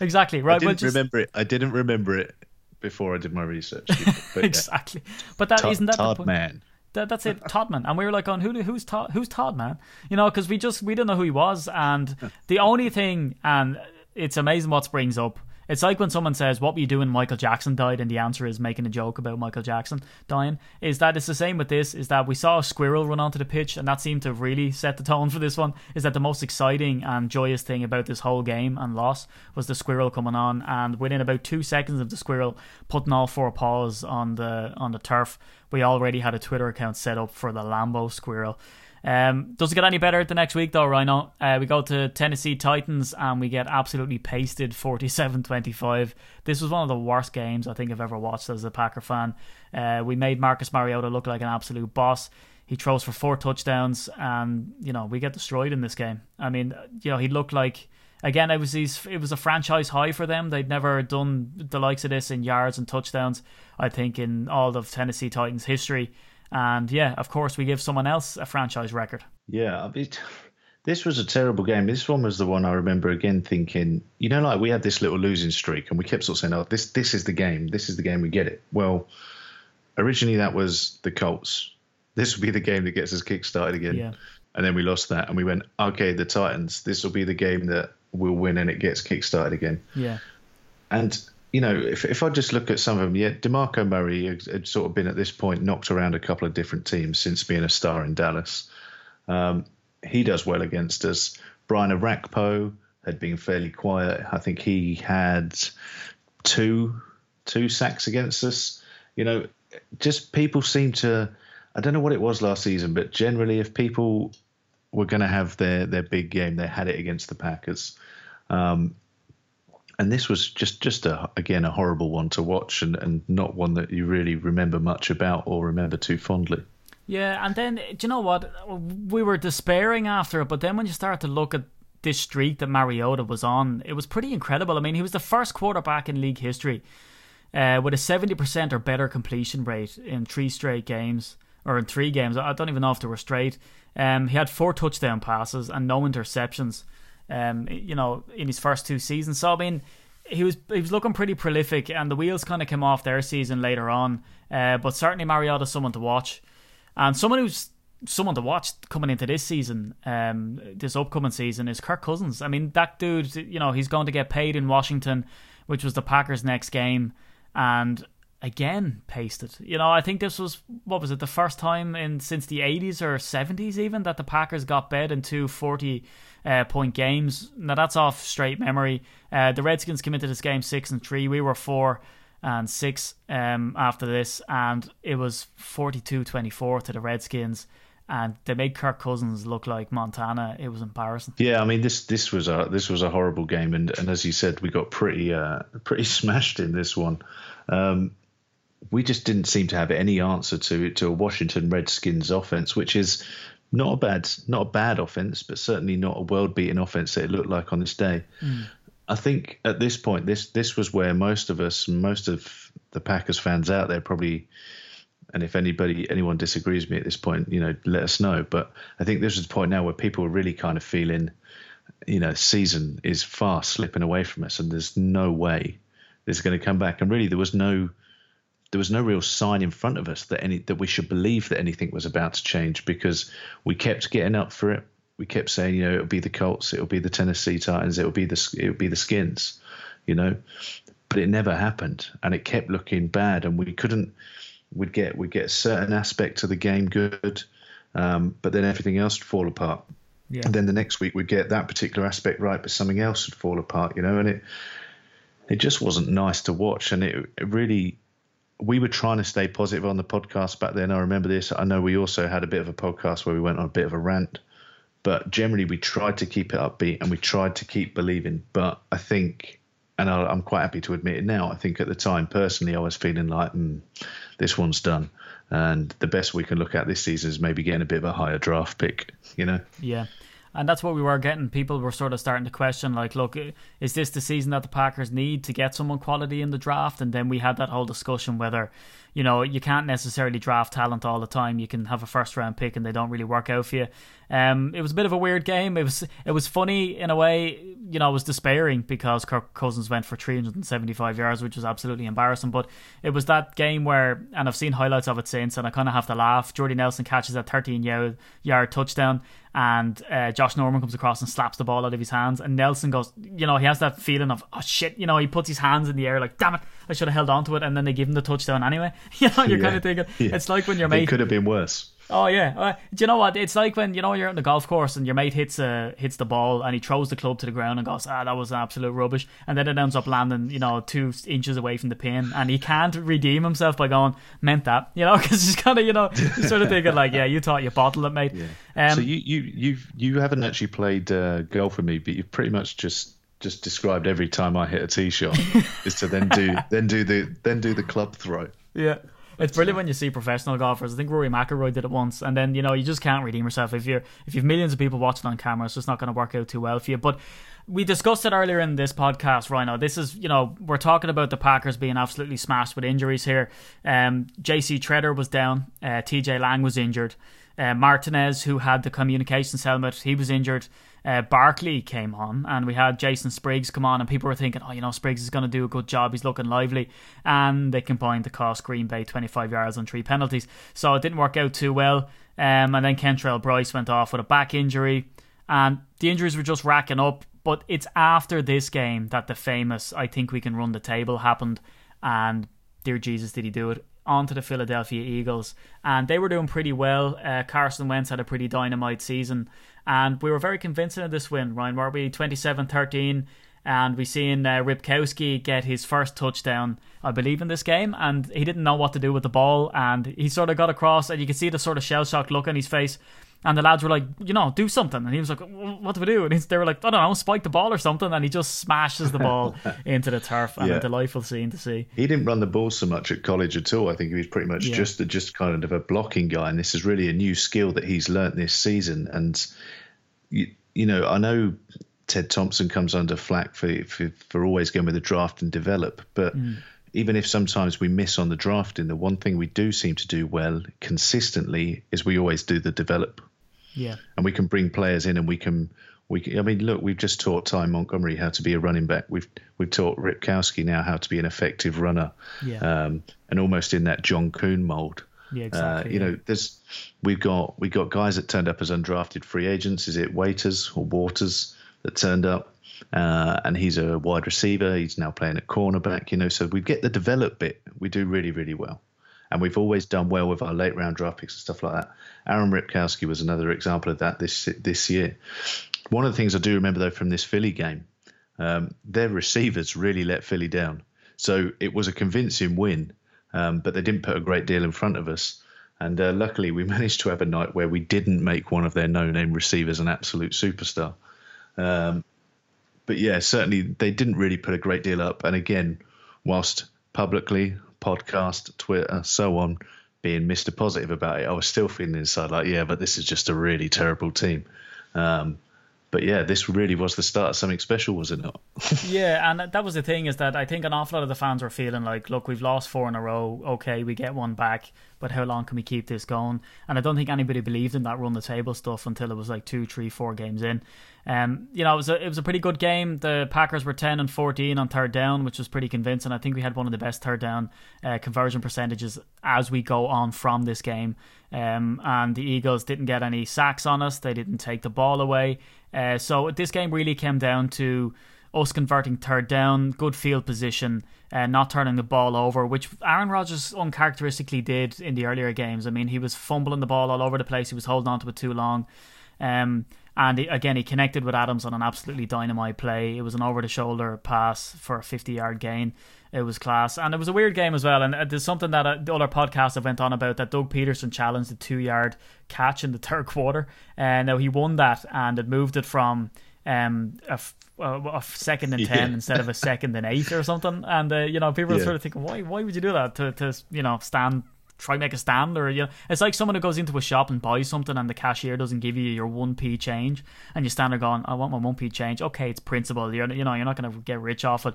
exactly. right. I didn't well, just- remember it. I didn't remember it before I did my research. But yeah. exactly. But that not that the Todd point? man. That, that's it, Todman. And we were like, on who, who's Todd? Who's Todd, man? You know, because we just we didn't know who he was, and the only thing, and it's amazing what springs up. It's like when someone says, "What were you doing?" Michael Jackson died, and the answer is making a joke about Michael Jackson dying. Is that it's the same with this? Is that we saw a squirrel run onto the pitch, and that seemed to really set the tone for this one. Is that the most exciting and joyous thing about this whole game and loss was the squirrel coming on, and within about two seconds of the squirrel putting all four paws on the on the turf, we already had a Twitter account set up for the Lambeau squirrel. Um, does it get any better the next week though, Rhino? Uh, we go to Tennessee Titans and we get absolutely pasted 47-25. This was one of the worst games I think I've ever watched as a Packer fan. Uh, we made Marcus Mariota look like an absolute boss. He throws for four touchdowns and, you know, we get destroyed in this game. I mean, you know, he looked like again it was these it was a franchise high for them. They'd never done the likes of this in yards and touchdowns, I think, in all of Tennessee Titans history And yeah, of course, we give someone else a franchise record. Yeah, I mean, this was a terrible game. This one was the one I remember again thinking, you know, like we had this little losing streak, and we kept sort of saying, "Oh, this this is the game. This is the game. We get it." Well, originally that was the Colts. This will be the game that gets us kick-started again. Yeah. And then we lost that, and we went, "Okay, the Titans. This will be the game that we'll win, and it gets kick-started again." Yeah. And you know, if if I just look at some of them, yeah, Demarco Murray had, had sort of been at this point knocked around a couple of different teams since being a star in Dallas. Um, he does well against us. Brian Orakpo had been fairly quiet. I think he had two two sacks against us. You know, just people seem to. I don't know what it was last season, but generally, if people were going to have their their big game, they had it against the Packers. Um, and this was just just a again a horrible one to watch, and, and not one that you really remember much about or remember too fondly. Yeah, and then do you know what? We were despairing after it, but then when you start to look at this streak that Mariota was on, it was pretty incredible. I mean, he was the first quarterback in league history uh, with a seventy percent or better completion rate in three straight games, or in three games. I don't even know if they were straight. Um, he had four touchdown passes and no interceptions. Um, you know, in his first two seasons. So I mean, he was he was looking pretty prolific, and the wheels kind of came off their season later on. Uh, but certainly Mariota's someone to watch. And someone who's someone to watch coming into this season, um, this upcoming season, is Kirk Cousins. I mean, that dude, you know, he's going to get paid in Washington, which was the Packers' next game, and again pasted. You know, I think this was what was it the first time in since the 80s or 70s even that the Packers got bed in two 40 uh, point games. Now that's off straight memory. Uh, the Redskins came into this game six and three. We were four and six um, after this, and it was 42-24 to the Redskins. And they made Kirk Cousins look like Montana. It was embarrassing. Yeah, I mean this this was a this was a horrible game, and, and as you said, we got pretty uh, pretty smashed in this one. Um, we just didn't seem to have any answer to to a Washington Redskins offense, which is not a bad not a bad offense, but certainly not a world beating offense that it looked like on this day. Mm. I think at this point, this this was where most of us, most of the Packers fans out there, probably, and if anybody anyone disagrees with me at this point, you know, let us know. But I think this is the point now where people are really kind of feeling, you know, season is fast slipping away from us, and there's no way this is going to come back. And really, there was no there was no real sign in front of us that any that we should believe that anything was about to change because we kept getting up for it we kept saying, you know, it'll be the Colts, it'll be the Tennessee Titans, it'll be the it'll be the Skins, you know, but it never happened, and it kept looking bad, and we couldn't. We'd get we'd get certain aspects of the game good, um, but then everything else would fall apart. Yeah. And then the next week we'd get that particular aspect right, but something else would fall apart, you know, and it it just wasn't nice to watch, and it, it really we were trying to stay positive on the podcast back then. I remember this. I know we also had a bit of a podcast where we went on a bit of a rant but generally, we tried to keep it upbeat and we tried to keep believing. But I think, and I, am quite happy to admit it now, I think at the time, personally, I was feeling like, mm, this one's done. And the best we can look at this season is maybe getting a bit of a higher draft pick, you know? Yeah. And that's what we were getting. People were sort of starting to question, like, look, is this the season that the Packers need to get someone quality in the draft? And then we had that whole discussion whether you know, you can't necessarily draft talent all the time. You can have a first round pick and they don't really work out for you. Um, it was a bit of a weird game. It was it was funny in a way. You know, it was despairing because Kirk Cousins went for 375 yards, which was absolutely embarrassing. But it was that game where, and I've seen highlights of it since, and I kind of have to laugh. Jordy Nelson catches that 13 yard, yard touchdown, and uh, Josh Norman comes across and slaps the ball out of his hands, and Nelson goes, you know, he has that feeling of oh shit, you know, he puts his hands in the air like damn it, I should have held on to it, and then they give him the touchdown anyway. You know, you're yeah, kind of thinking yeah. it's like when your mate it could have been worse. Oh yeah, uh, do you know what? It's like when you know you're on the golf course and your mate hits uh, hits the ball and he throws the club to the ground and goes, "Ah, that was absolute rubbish," and then it ends up landing, you know, two inches away from the pin, and he can't redeem himself by going, "Meant that," you know, because he's kind of, you know, sort of thinking like, "Yeah, you thought you bottled it, mate." Yeah. Um, so you you you you haven't actually played uh, golf with me, but you've pretty much just just described every time I hit a tee shot is to then do then do the then do the club throw. Yeah. It's brilliant uh, when you see professional golfers. I think Rory McIlroy did it once, and then you know you just can't redeem yourself if you're if you've millions of people watching on camera. So It's just not going to work out too well for you. But we discussed it earlier in this podcast, Rhino. This is, you know, we're talking about the Packers being absolutely smashed with injuries here. Um, JC Tretter was down, uh, TJ Lang was injured. Uh, Martinez, who had the communications helmet, he was injured. Uh, Barkley came on, and we had Jason Spriggs come on, and people were thinking, oh, you know, Spriggs is going to do a good job. He's looking lively, and they combined to cost Green Bay 25 yards on three penalties. So it didn't work out too well. Um, and then Kentrell Brice went off with a back injury, and the injuries were just racking up. But it's after this game that the famous "I think we can run the table" happened, and dear Jesus, did he do it? onto the Philadelphia Eagles, and they were doing pretty well. Uh, Carson Wentz had a pretty dynamite season, and we were very convincing of this win, Ryan, were we? 27 13. And we seen uh, Ripkowski get his first touchdown, I believe, in this game, and he didn't know what to do with the ball, and he sort of got across, and you could see the sort of shell shocked look on his face. And the lads were like, you know, do something. And he was like, what do we do? And they were like, I don't know, spike the ball or something. And he just smashes the ball into the turf. And yeah. a delightful scene to see. He didn't run the ball so much at college at all. I think he was pretty much yeah. just a, just kind of a blocking guy. And this is really a new skill that he's learnt this season. And, you, you know, I know Ted Thompson comes under flack for, for, for always going with the draft and develop. But. Mm even if sometimes we miss on the drafting, the one thing we do seem to do well consistently is we always do the develop. Yeah. And we can bring players in and we can we can, I mean look, we've just taught Ty Montgomery how to be a running back. We've we've taught Ripkowski now how to be an effective runner. Yeah. Um, and almost in that John Kuhn mold. Yeah, exactly. Uh, you yeah. know, there's we've got we've got guys that turned up as undrafted free agents. Is it Waiters or Waters that turned up? Uh, and he's a wide receiver. He's now playing at cornerback. You know, so we get the develop bit. We do really, really well and we've always done well with our late round draft picks and stuff like that. Aaron Ripkowski was another example of that this this year. One of the things I do remember though from this Philly game, um, their receivers really let Philly down. So it was a convincing win, um, but they didn't put a great deal in front of us. And uh, luckily, we managed to have a night where we didn't make one of their no-name receivers an absolute superstar. Um, but yeah, certainly they didn't really put a great deal up. And again, whilst publicly podcast, Twitter, so on, being Mr. Positive about it, I was still feeling inside like, yeah, but this is just a really terrible team. Um, but yeah, this really was the start of something special, was it not? yeah, and that was the thing is that I think an awful lot of the fans were feeling like, look, we've lost four in a row. Okay, we get one back, but how long can we keep this going? And I don't think anybody believed in that run the table stuff until it was like two, three, four games in. Um, you know, it was a it was a pretty good game. The Packers were ten and fourteen on third down, which was pretty convincing. I think we had one of the best third down uh, conversion percentages as we go on from this game. Um, and the Eagles didn't get any sacks on us. They didn't take the ball away. Uh, so this game really came down to us converting third down, good field position, uh, not turning the ball over, which Aaron Rodgers uncharacteristically did in the earlier games. I mean, he was fumbling the ball all over the place. He was holding on to it too long. Um, and he, again, he connected with Adams on an absolutely dynamite play. It was an over the shoulder pass for a 50 yard gain. It was class. And it was a weird game as well. And uh, there's something that uh, the other podcasts have went on about that Doug Pederson challenged the two yard catch in the third quarter. And uh, now he won that and it moved it from um, a, a, second and ten yeah. instead of a second and eight or something. And uh, you know, people are sort of thinking, why why would you do that to to you know stand try make a stand or you know it's like someone who goes into a shop and buys something and the cashier doesn't give you your 1p change and you stand there going I want my 1p change okay it's principle you're you know you're not going to get rich off it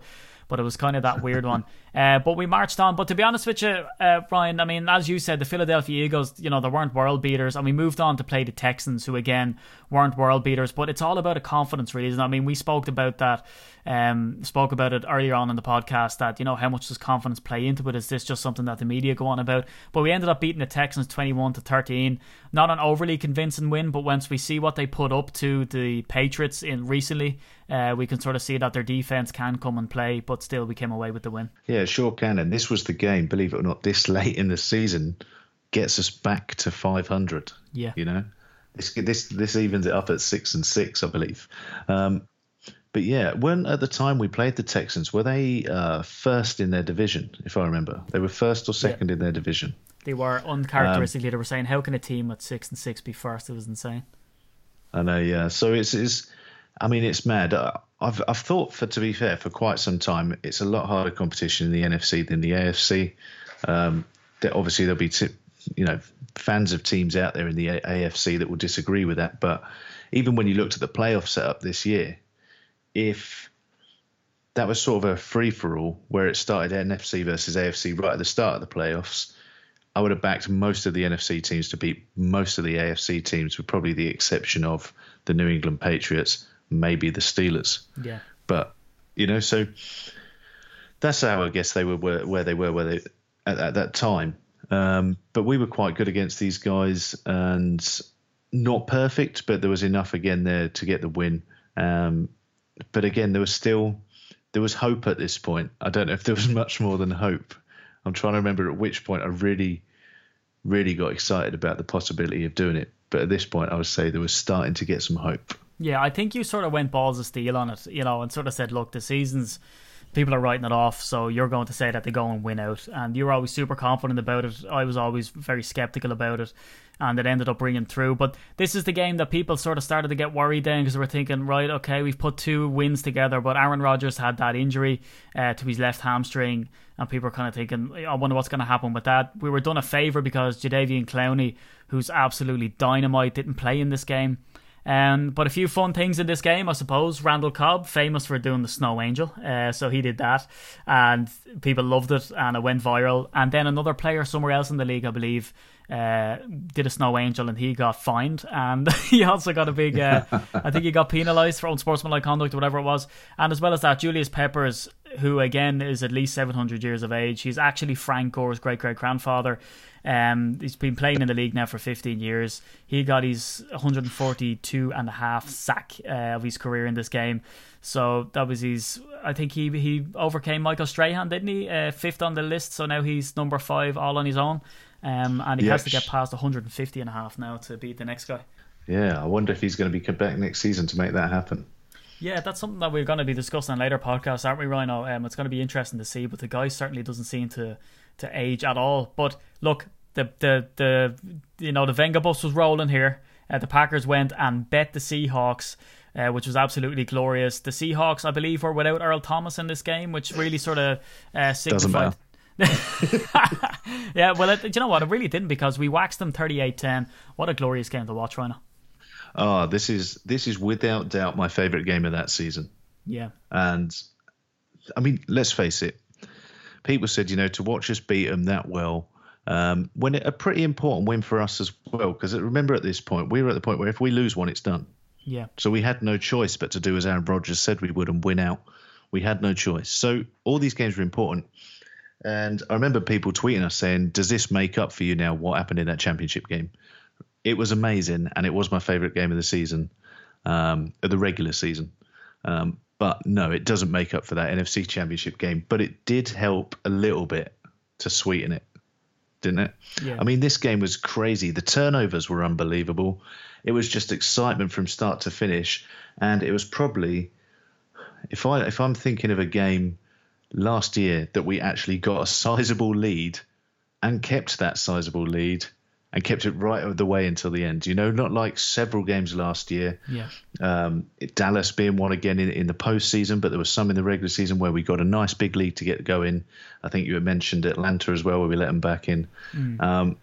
but it was kind of that weird one. Uh, but we marched on. But to be honest with you, uh, Brian, I mean, as you said, the Philadelphia Eagles, you know, they weren't world beaters, and we moved on to play the Texans, who again weren't world beaters. But it's all about a confidence, really. Isn't it? I mean, we spoke about that, um, spoke about it earlier on in the podcast that you know how much does confidence play into it? Is this just something that the media go on about? But we ended up beating the Texans twenty-one to thirteen. Not an overly convincing win, but once we see what they put up to the Patriots in recently, uh, we can sort of see that their defense can come and play, but still we came away with the win. Yeah, sure can. And this was the game, believe it or not, this late in the season gets us back to 500. Yeah. You know, this this this evens it up at six and six, I believe. Um, but yeah, when at the time we played the Texans, were they uh, first in their division? If I remember, they were first or second yeah. in their division. They were uncharacteristically. Um, they were saying, "How can a team at six and six be first? It was insane." I know, yeah. So it's it's I mean, it's mad. I've I've thought for to be fair for quite some time it's a lot harder competition in the NFC than the AFC. Um, obviously there'll be t- you know fans of teams out there in the AFC that will disagree with that, but even when you looked at the playoff setup this year, if that was sort of a free for all where it started NFC versus AFC right at the start of the playoffs, I would have backed most of the NFC teams to beat most of the AFC teams, with probably the exception of the New England Patriots, maybe the Steelers. Yeah. But you know, so that's how I guess they were where, where they were where they at, at that time. Um, but we were quite good against these guys and not perfect, but there was enough again there to get the win. Um, but again, there was still there was hope at this point. I don't know if there was much more than hope. I'm trying to remember at which point I really, really got excited about the possibility of doing it. But at this point, I would say there was starting to get some hope. Yeah, I think you sort of went balls of steel on it, you know, and sort of said, look, the season's people are writing it off, so you're going to say that they go and win out. And you were always super confident about it. I was always very skeptical about it, and it ended up bringing through. But this is the game that people sort of started to get worried then because they were thinking, right, okay, we've put two wins together, but Aaron Rodgers had that injury uh, to his left hamstring, and people are kind of thinking, I wonder what's going to happen with that. We were done a favour because Jadeveon Clowney, who's absolutely dynamite, didn't play in this game. Um, but a few fun things in this game, I suppose. Randall Cobb, famous for doing the Snow Angel, uh, so he did that, and people loved it, and it went viral. And then another player somewhere else in the league, I believe, uh, did a Snow Angel, and he got fined, and he also got a big, uh, I think he got penalised for unsportsmanlike conduct or whatever it was. And as well as that, Julius Peppers, who again is at least 700 years of age, he's actually Frank Gore's great great grandfather. Um, he's been playing in the league now for 15 years. He got his 142 and a half sack uh, of his career in this game. So that was his. I think he he overcame Michael Strahan, didn't he? Uh, fifth on the list. So now he's number five, all on his own. Um, and he Yes. has to get past 150 and a half now to beat the next guy. Yeah, I wonder if he's going to be back next season to make that happen. Yeah, that's something that we're going to be discussing in later podcasts, aren't we, Rhino? Um, it's going to be interesting to see, but the guy certainly doesn't seem to to age at all. But look, the the the you know the Venga bus was rolling here. Uh, the Packers went and bet the Seahawks. Uh, which was absolutely glorious. The Seahawks, I believe, were without Earl Thomas in this game, which really sort of uh, signified. yeah, well, it, you know what? It really didn't because we waxed them 38-10. What a glorious game to watch, Rhino. Oh, this is this is without doubt my favourite game of that season. Yeah, And I mean, let's face it. People said, you know, to watch us beat them that well, um, when it, a pretty important win for us as well. Because remember, at this point, we were at the point where if we lose one, it's done. yeah, So we had no choice but to do as Aaron Rodgers said we would and win out. We had no choice. So all these games were important. And I remember people tweeting us saying, "Does this make up for you now? What happened in that championship game?" It was amazing, and it was my favourite game of the season, um, of the regular season. Um, but no, it doesn't make up for that NFC Championship game. But it did help a little bit to sweeten it, didn't it? Yeah. I mean, this game was crazy. The turnovers were unbelievable. It was just excitement from start to finish, and it was probably, if I if I'm thinking of a game last year that we actually got a sizable lead and kept that sizable lead and kept it right of the way until the end. You know, not like several games last year. yeah. Um, Dallas being one again in, in the postseason, but there was some in the regular season where we got a nice big lead to get going. I think you had mentioned Atlanta as well, where we let them back in. Um,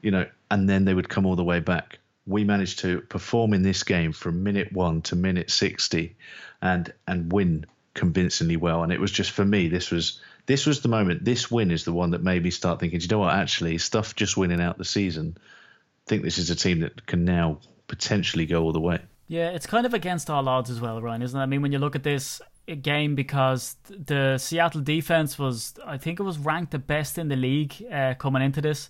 you know, and then they would come all the way back. We managed to perform in this game from minute one to minute sixty, and and win convincingly well. And it was just for me, this was this was the moment. This win is the one that made me start thinking. You know what? Actually, stuff just winning out the season. I think this is a team that can now potentially go all the way. Yeah, it's kind of against all odds as well, Ryan, isn't it? I mean, when you look at this game, because the Seattle defense was, I think it was ranked the best in the league uh, coming into this.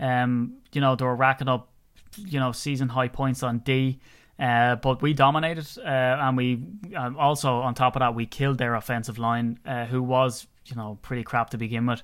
Um, you know, they were racking up, you know, season high points on D. Uh, but we dominated, uh, and we um, also on top of that we killed their offensive line, uh, who was you know pretty crap to begin with.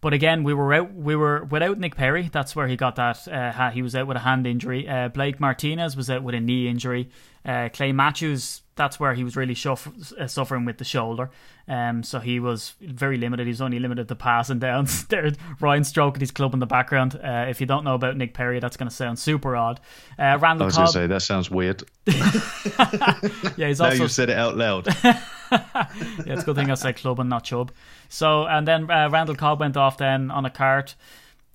But again, we were out. We were without Nick Perry. That's where he got that. Uh, he was out with a hand injury. Uh, Blake Martinez was out with a knee injury. Uh, Clay Matthews. That's where he was really shuff- uh, suffering with the shoulder. Um, so he was very limited. He was only limited to passing downs. There, Ryan stroking his club in the background. Uh, if you don't know about Nick Perry, that's going to sound super odd. Uh, I Randall was going to say that sounds weird. yeah, he's Now also you've said it out loud. yeah, it's a good thing I said club and not chub. So, and then uh, Randall Cobb went off then on a cart,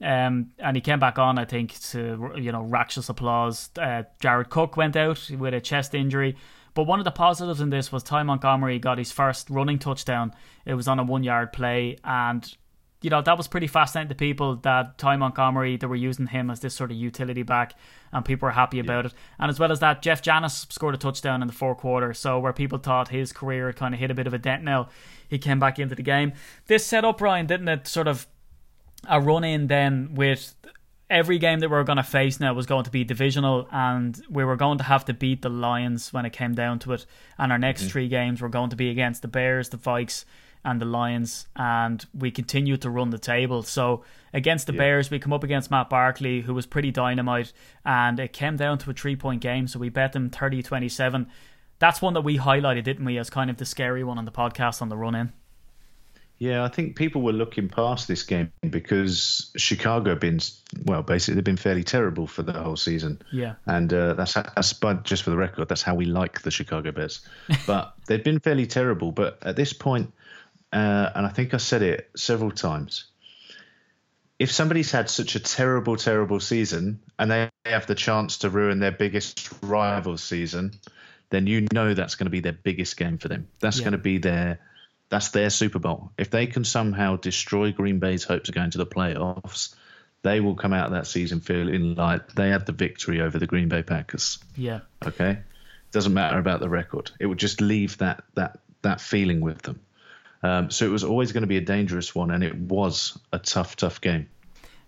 um, and he came back on, I think, to you know, raucous applause. Uh, Jared Cook went out with a chest injury, but one of the positives in this was Ty Montgomery got his first running touchdown. It was on a one yard play, and you know that was pretty fascinating to people that Ty Montgomery they were using him as this sort of utility back, and people were happy about it. And as well as that, Jeff Janis scored a touchdown in the fourth quarter. So where people thought his career had kind of hit a bit of a dent now, he came back into the game. This set up Ryan, didn't it? Sort of a run in then with every game that we are going to face now was going to be divisional, and we were going to have to beat the Lions when it came down to it. And our next mm. three games were going to be against the Bears, the Vikes, and the Lions, and we continued to run the table. So against the yeah. Bears, we come up against Matt Barkley, who was pretty dynamite, and it came down to a three point game. So we bet them 30 27. That's one that we highlighted, didn't we, as kind of the scary one on the podcast on the run in. Yeah, I think people were looking past this game because Chicago have been well, basically they've been fairly terrible for the whole season. Yeah, and uh, that's that's but just for the record, that's how we like the Chicago Bears. but they've been fairly terrible. But at this point, uh, and I think I said it several times. If somebody's had such a terrible, terrible season and they have the chance to ruin their biggest rival season, then you know that's going to be their biggest game for them. That's yeah. going to be their that's their Super Bowl. If they can somehow destroy Green Bay's hopes of going to the playoffs, they will come out of that season feeling like they had the victory over the Green Bay Packers. Yeah. Okay. It doesn't matter about the record. It would just leave that that that feeling with them. Um, so it was always going to be a dangerous one, and it was a tough, tough game.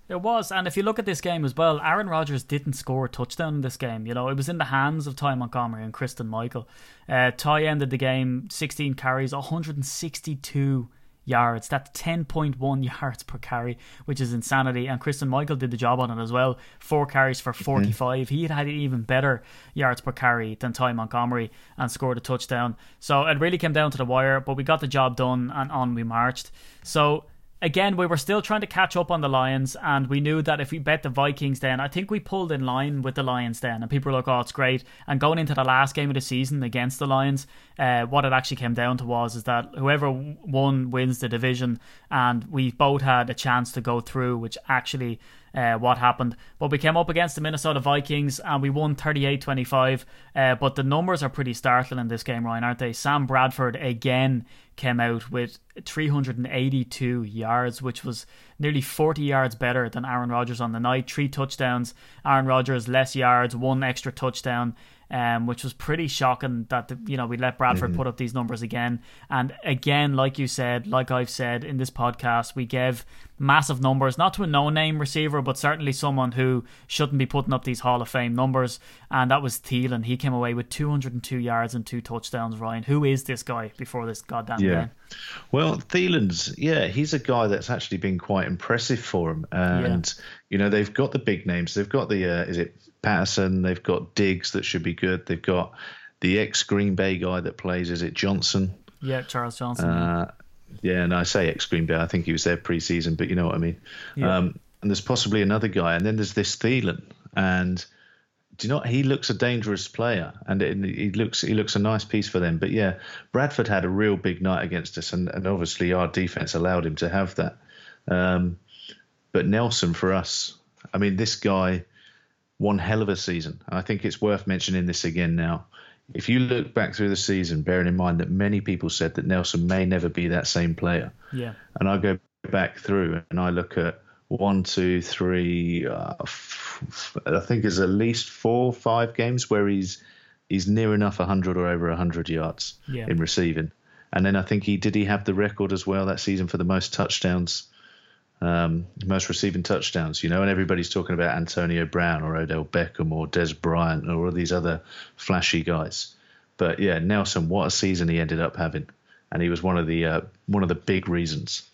It was, and if you look at this game as well, Aaron Rodgers didn't score a touchdown in this game. You know, it was in the hands of Ty Montgomery and Christine Michael. Uh, Ty ended the game 16 carries, 162 yards. That's 10.1 yards per carry, which is insanity. And Christine Michael did the job on it as well. Four carries for 45. Mm-hmm. He had had even better yards per carry than Ty Montgomery and scored a touchdown. So it really came down to the wire, but we got the job done and on we marched. So again, we were still trying to catch up on the Lions, and we knew that if we bet the Vikings, then I think we pulled in line with the Lions then, and people were like, "Oh, it's great." And going into the last game of the season against the Lions, uh, what it actually came down to was is that whoever won wins the division, and we both had a chance to go through, which actually uh, what happened. But we came up against the Minnesota Vikings and we won 38 25. Uh, but the numbers are pretty startling in this game, Ryan, aren't they? Sam Bradford again came out with 382 yards, which was nearly 40 yards better than Aaron Rodgers on the night. Three touchdowns. Aaron Rodgers, less yards, one extra touchdown um, which was pretty shocking that the, you know we let Bradford mm-hmm. put up these numbers again. And again, like you said, like I've said in this podcast, we gave massive numbers, not to a no-name receiver, but certainly someone who shouldn't be putting up these Hall of Fame numbers. And that was Thielen. He came away with 202 yards and two touchdowns. Ryan, who is this guy before this goddamn yeah. game? Well, Thielen's yeah, he's a guy that's actually been quite impressive for him, and yeah. you know they've got the big names. They've got the uh, is it Patterson. They've got Diggs that should be good. They've got the ex Green Bay guy that plays. Is it Johnson? Yeah, Charles Johnson. Uh, yeah, and I say ex Green Bay. I think he was there preseason, but you know what I mean. Yeah. Um, and there's possibly another guy, and then there's this Thielen, and do you know he looks a dangerous player, and it, he looks he looks a nice piece for them. But yeah, Bradford had a real big night against us, and, and obviously our defense allowed him to have that. Um, but Nelson for us, I mean, this guy one hell of a season. I think it's worth mentioning this again now. If you look back through the season, bearing in mind that many people said that Nelson may never be that same player. Yeah. And I go back through and I look at one, two, three, uh, f- I think there's at least four, five games where he's he's near enough 100 or over 100 yards yeah. in receiving. And then I think he did he have the record as well that season for the most touchdowns um, most receiving touchdowns, you know, and everybody's talking about Antonio Brown or Odell Beckham or Dez Bryant or all these other flashy guys. But yeah, Nelson, what a season he ended up having, and he was one of the uh, one of the big reasons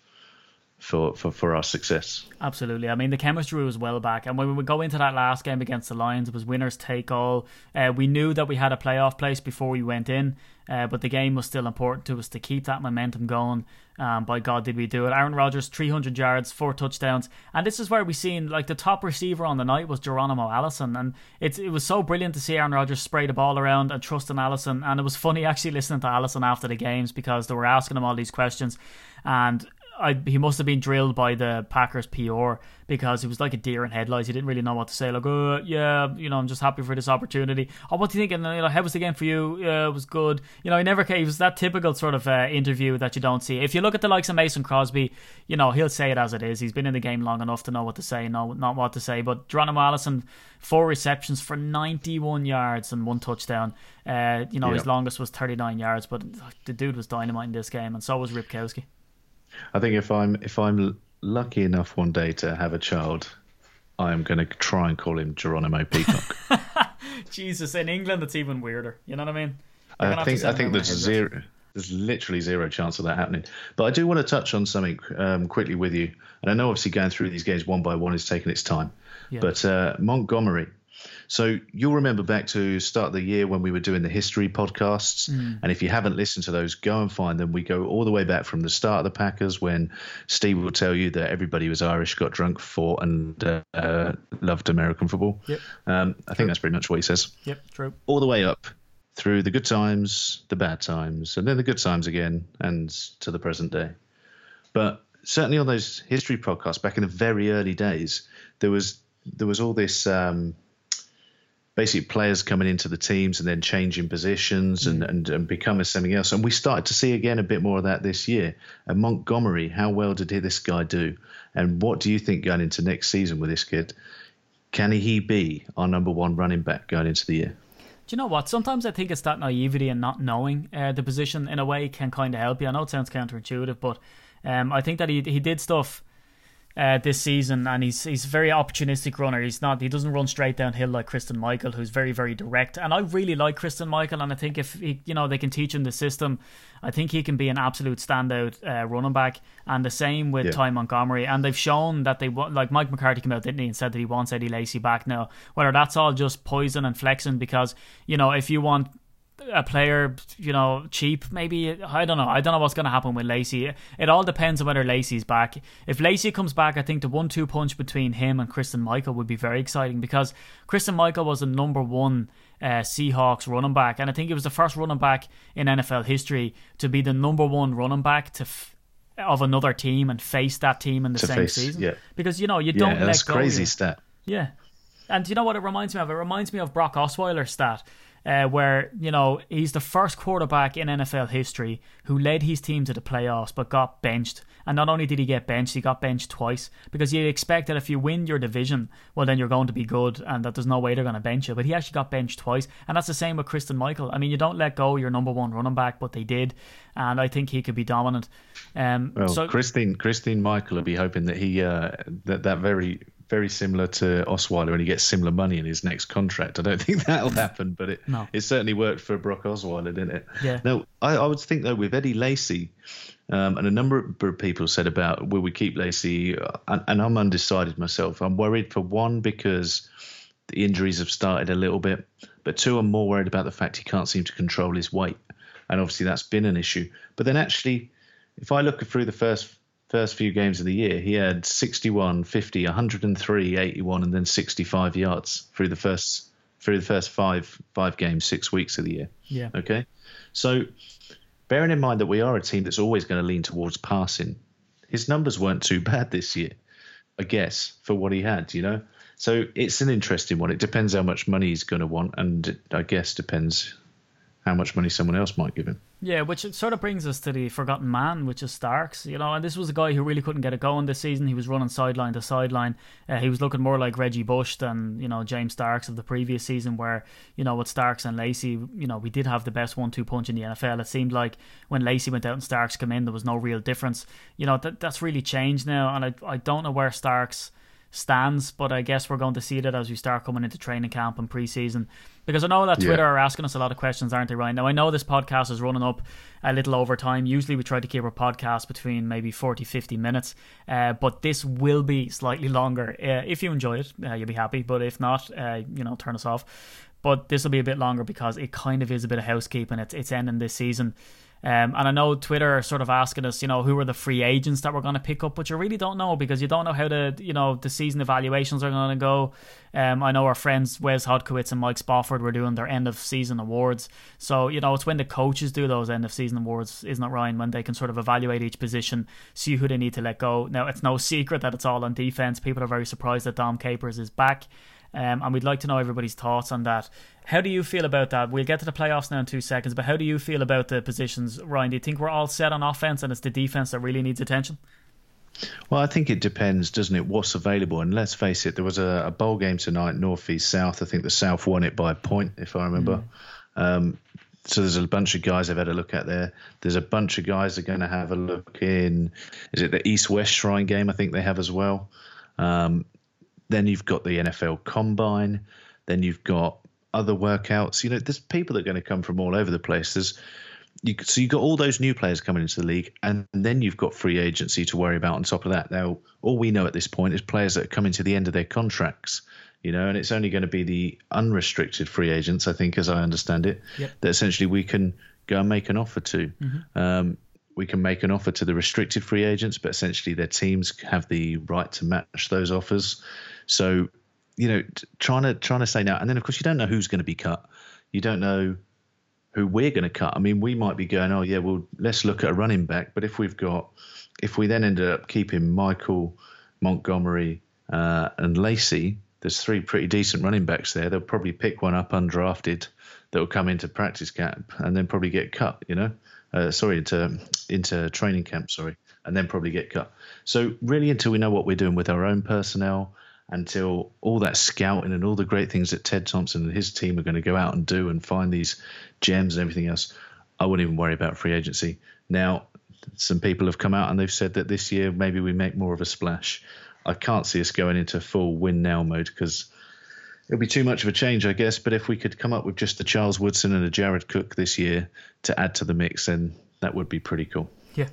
for, for, for our success. Absolutely. I mean, the chemistry was well back. And when we would go into that last game against the Lions, it was winners take all. Uh, we knew that we had a playoff place before we went in, uh, but the game was still important to us to keep that momentum going. Um, by God, did we do it? Aaron Rodgers, 300 yards, four touchdowns. And this is where we seen, like, the top receiver on the night was Geronimo Allison. And it's, it was so brilliant to see Aaron Rodgers spray the ball around and trust in Allison. And it was funny actually listening to Allison after the games because they were asking him all these questions. And I, he must have been drilled by the Packers PR because he was like a deer in headlights. He didn't really know what to say. Like, oh, yeah, you know, I'm just happy for this opportunity. Oh, what do you think? And you know, how was the game for you? Yeah, it was good. You know, he never came. He was that typical sort of uh, interview that you don't see. If you look at the likes of Mason Crosby, you know, he'll say it as it is. He's been in the game long enough to know what to say, know not what to say. But Geronimo Allison, four receptions for 91 yards and one touchdown. Uh, you know, Yeah. his longest was 39 yards, but the dude was dynamite in this game, and so was Ripkowski. I think if I'm if I'm lucky enough one day to have a child, I am going to try and call him Geronimo Peacock. Jesus, in England, it's even weirder. You know what I mean? I think I think there's zero. There's literally zero chance of that happening. But I do want to touch on something um, quickly with you. And I know obviously going through these games one by one is taking its time. Yeah. But uh, Montgomery. So you'll remember back to start of the year when we were doing the history podcasts. Mm. And if you haven't listened to those, go and find them. We go all the way back from the start of the Packers when Steve will tell you that everybody was Irish, got drunk, fought, and uh, uh, loved American football. Yep. Um, I think that's pretty much what he says Yep, true. all the way up through the good times, the bad times, and then the good times again, and to the present day. But certainly on those history podcasts back in the very early days, there was there was all this um, basically players coming into the teams and then changing positions and, and, and becoming something else. And we started to see again a bit more of that this year. And Montgomery, how well did this guy do? And what do you think going into next season with this kid? Can he be our number one running back going into the year? Do you know what? Sometimes I think it's that naivety and not knowing uh, the position in a way can kind of help you. I know it sounds counterintuitive, but um, I think that he he did stuff uh, this season, and he's he's a very opportunistic runner. He's not he doesn't run straight downhill like Christine Michael, who's very very direct. And I really like Christine Michael, and I think if he, you know they can teach him the system, I think he can be an absolute standout uh, running back. And the same with Yeah. Ty Montgomery, and they've shown that they want like Mike McCarthy came out didn't he and said that he wants Eddie Lacy back now. Whether that's all just poison and flexing, because you know if you want a player, you know, cheap. Maybe I don't know. I don't know what's going to happen with Lacy. It all depends on whether Lacy's back. If Lacy comes back, I think the one-two punch between him and Christine Michael would be very exciting because Christine Michael was the number one uh, Seahawks running back, and I think it was the first running back in NFL history to be the number one running back to. F- of another team and face that team in the same face- season, yeah. because you know you Yeah, don't that's let go. crazy you- stat. yeah. And you know what it reminds me of? It reminds me of Brock Osweiler's stat, uh, where, you know, he's the first quarterback in NFL history who led his team to the playoffs but got benched. And not only did he get benched, he got benched twice because you expect that if you win your division, well, then you're going to be good and that there's no way they're going to bench you. But he actually got benched twice. And that's the same with Christine Michael. I mean, you don't let go your number one running back, but they did. And I think he could be dominant. Um, Well, so, Christine Christine Michael will be hoping that he uh, that that very very similar to Osweiler and he gets similar money in his next contract. I don't think that'll happen, but it No. it certainly worked for Brock Osweiler, didn't it? Yeah. Now I, I would think though with Eddie Lacy, um, and a number of people said about will we keep Lacy, uh, and, and I'm undecided myself. I'm worried for one because the injuries have started a little bit, but two, I'm more worried about the fact he can't seem to control his weight, and obviously that's been an issue. But then actually, if I look through the first first few games of the year, he had 61, 50, 103, 81, and then 65 yards through the first through the first five five games, six weeks of the year. yeah. Okay, so bearing in mind that we are a team that's always going to lean towards passing, his numbers weren't too bad this year, I guess, for what he had. You know, so it's an interesting one. It depends how much money he's going to want, and I guess depends how much money someone else might give him. Yeah, which sort of brings us to the forgotten man, which is Starks. You know, and this was a guy who really couldn't get it going this season. He was running sideline to sideline. Uh, he was looking more like Reggie Bush than you know James Starks of the previous season, where you know with Starks and Lacy, you know we did have the best one-two punch in the NFL. It seemed like when Lacy went out and Starks came in, there was no real difference. You know that that's really changed now, and I I don't know where Starks stands, but I guess we're going to see that as we start coming into training camp and preseason. Because I know that Yeah. Twitter are asking us a lot of questions, aren't they, Ryan? Now, I know this podcast is running up a little over time. Usually we try to keep our podcast between maybe 40, 50 minutes, uh, but this will be slightly longer. Uh, if you enjoy it, uh, you'll be happy, but if not, uh, you know, turn us off. But this will be a bit longer because it kind of is a bit of housekeeping. It's, it's ending this season. Um, and I know Twitter are sort of asking us, you know, who are the free agents that we're going to pick up, but you really don't know because you don't know how the, you know, the season evaluations are going to go. Um, I know our friends Wes Hodkiewicz and Mike Spofford were doing their end of season awards. So, you know, it's when the coaches do those end of season awards, isn't it, Ryan, when they can sort of evaluate each position, see who they need to let go. Now, it's no secret that it's all on defense. People are very surprised that Dom Capers is back. Um, and we'd like to know everybody's thoughts on that. How do you feel about that? We'll get to the playoffs now in two seconds, but how do you feel about the positions, Ryan? Do you think we're all set on offense and it's the defense that really needs attention? Well, I think it depends, doesn't it? What's available? And let's face it, there was a, a bowl game tonight, Northeast South. I think the South won it by a point, if I remember. Mm. Um, so there's a bunch of guys I've had a look at there. There's a bunch of guys that are going to have a look in. Is it the East West Shrine game? I think they have as well. Um, then you've got the NFL Combine. Then you've got other workouts. You know, there's people that are going to come from all over the place. There's you, so you've got all those new players coming into the league, and then you've got free agency to worry about on top of that. Now, all we know at this point is players that are coming to the end of their contracts, you know, and it's only going to be the unrestricted free agents, I think, as I understand it, yep. that essentially we can go and make an offer to. Mm-hmm. Um, we can make an offer to the restricted free agents, but essentially their teams have the right to match those offers. So, you know, trying to trying to say now, and then of course you don't know who's going to be cut. You don't know who we're going to cut. I mean, we might be going, oh yeah, well let's look at a running back. But if we've got, if we then ended up keeping Michael Montgomery uh, and Lacy, there's three pretty decent running backs there. They'll probably pick one up undrafted that will come into practice camp and then probably get cut. You know, uh, sorry into into training camp. Sorry, and then probably get cut. So really, until we know what we're doing with our own personnel until all that scouting and all the great things that Ted Thompson and his team are going to go out and do and find these gems and everything else, I wouldn't even worry about free agency. Now, some people have come out and they've said that this year maybe we make more of a splash. I can't see us going into full win now mode because it'll be too much of a change, I guess. But if we could come up with just a Charles Woodson and a Jared Cook this year to add to the mix, then that would be pretty cool. Yeah.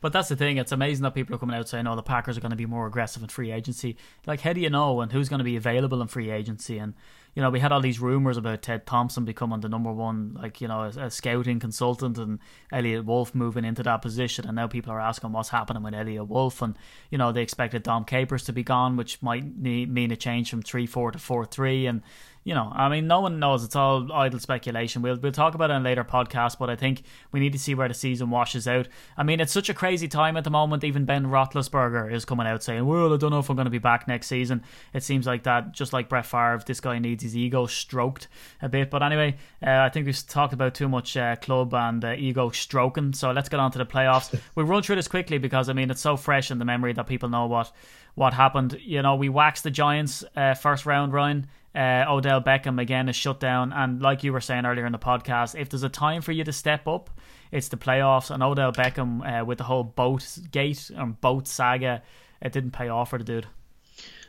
But that's the thing. It's amazing that people are coming out saying, "Oh, the Packers are going to be more aggressive in free agency." Like, how do you know and who's going to be available in free agency? And you know, we had all these rumors about Ted Thompson becoming the number one, like you know, a, a scouting consultant, and Eliot Wolf moving into that position. And now people are asking what's happening with Eliot Wolf, and you know, they expected Dom Capers to be gone, which might mean a change from three four to four three, and you know, I mean, no one knows. It's all idle speculation. We'll we'll talk about it in later podcasts, but I think we need to see where the season washes out. I mean, it's such a crazy time at the moment. Even Ben Roethlisberger is coming out saying, "Well, I don't know if I'm going to be back next season." It seems like that, just like Brett Favre, this guy needs his ego stroked a bit. But anyway, uh, I think we've talked about too much uh, club and uh, ego stroking. So let's get on to the playoffs. we'll run through this quickly because I mean it's so fresh in the memory that people know what what happened. You know, we waxed the Giants uh, first round, Ryan. Uh, Odell Beckham again is shut down, and like you were saying earlier in the podcast, if there's a time for you to step up, it's the playoffs. And Odell Beckham uh, with the whole boat gate and boat saga, it didn't pay off for the dude.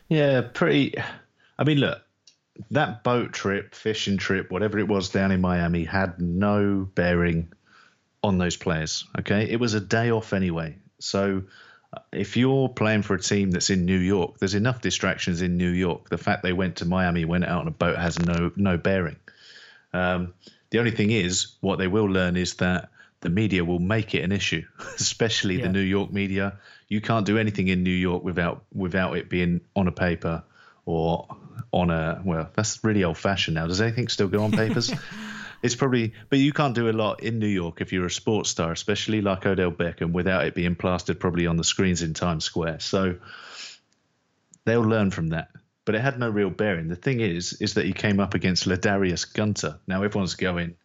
Yeah, pretty. I mean, look, that boat trip, fishing trip, whatever it was down in Miami, had no bearing on those players. Okay, it was a day off anyway, so if you're playing for a team that's in New York, there's enough distractions in New York. The fact they went to Miami, went out on a boat, has no no bearing. Um, the only thing is, what they will learn is that the media will make it an issue, especially yeah. the New York media. You can't do anything in New York without without it being on a paper or on a well. That's really old fashioned now. Does anything still go on papers? it's probably, but you can't do a lot in New York if you're a sports star, especially like Odell Beckham, without it being plastered probably on the screens in Times Square. So they'll learn from that. But it had no real bearing. The thing is, is that he came up against Ladarius Gunter. Now everyone's going,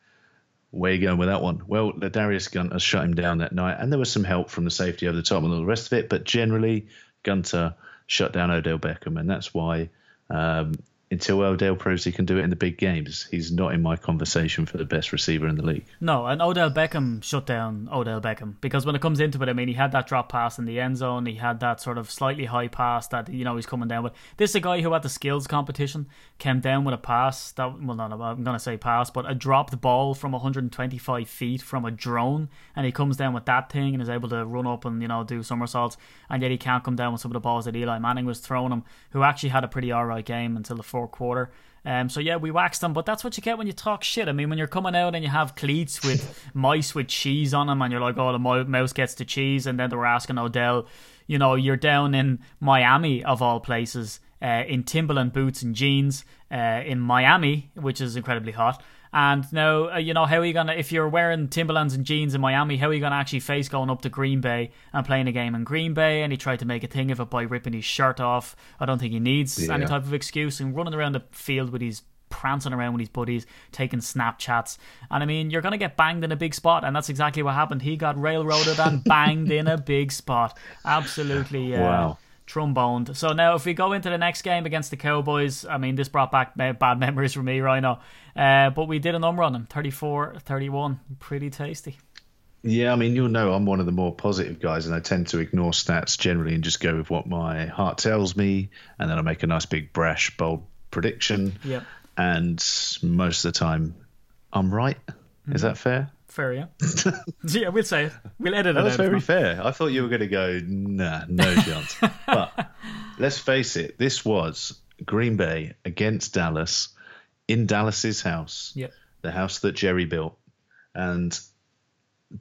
where are you going with that one? Well, Ladarius Gunter shut him down that night, and there was some help from the safety over the top and all the rest of it. But generally, Gunter shut down Odell Beckham, and that's why um, until Odell proves he can do it in the big games, he's not in my conversation for the best receiver in the league. No, and Odell Beckham shut down Odell Beckham because when it comes into it, I mean, he had that drop pass in the end zone, he had that sort of slightly high pass that you know he's coming down with. This is a guy who had the skills competition came down with a pass that well, not I'm to say pass, but a dropped ball from 125 feet from a drone, and he comes down with that thing and is able to run up and you know do somersaults, and yet he can't come down with some of the balls that Eli Manning was throwing him, who actually had a pretty alright game until the fourth quarter. Um, so yeah, we waxed them, but that's what you get when you talk shit. I mean, when you're coming out and you have cleats with mice with cheese on them, and you're like, oh, the mouse gets the cheese, and then they were asking Odell, you know, you're down in Miami of all places, uh, in Timberland boots and jeans, uh, in Miami, which is incredibly hot. And now, uh, you know, how are you going to, if you're wearing Timberlands and jeans in Miami, how are you going to actually face going up to Green Bay and playing a game in Green Bay? And he tried to make a thing of it by ripping his shirt off. I don't think he needs yeah. any type of excuse and running around the field with his prancing around with his buddies, taking Snapchats. And I mean, you're going to get banged in a big spot, and that's exactly what happened. He got railroaded and banged in a big spot. Absolutely. Uh, wow tromboned. So now, if we go into the next game against the Cowboys, I mean, this brought back bad memories for me, Rhino. Uh, but we did a number on them 34 31. Pretty tasty. Yeah, I mean, you'll know I'm one of the more positive guys, and I tend to ignore stats generally and just go with what my heart tells me, and then I make a nice big brash, bold prediction. Yeah. And most of the time, I'm right. Is that fair? Fair, yeah. yeah, we'll say it. We'll edit that it. That's very fair. I thought you were going to go, nah, no chance. but let's face it, this was Green Bay against Dallas in Dallas's house, yep. the house that Jerry built, and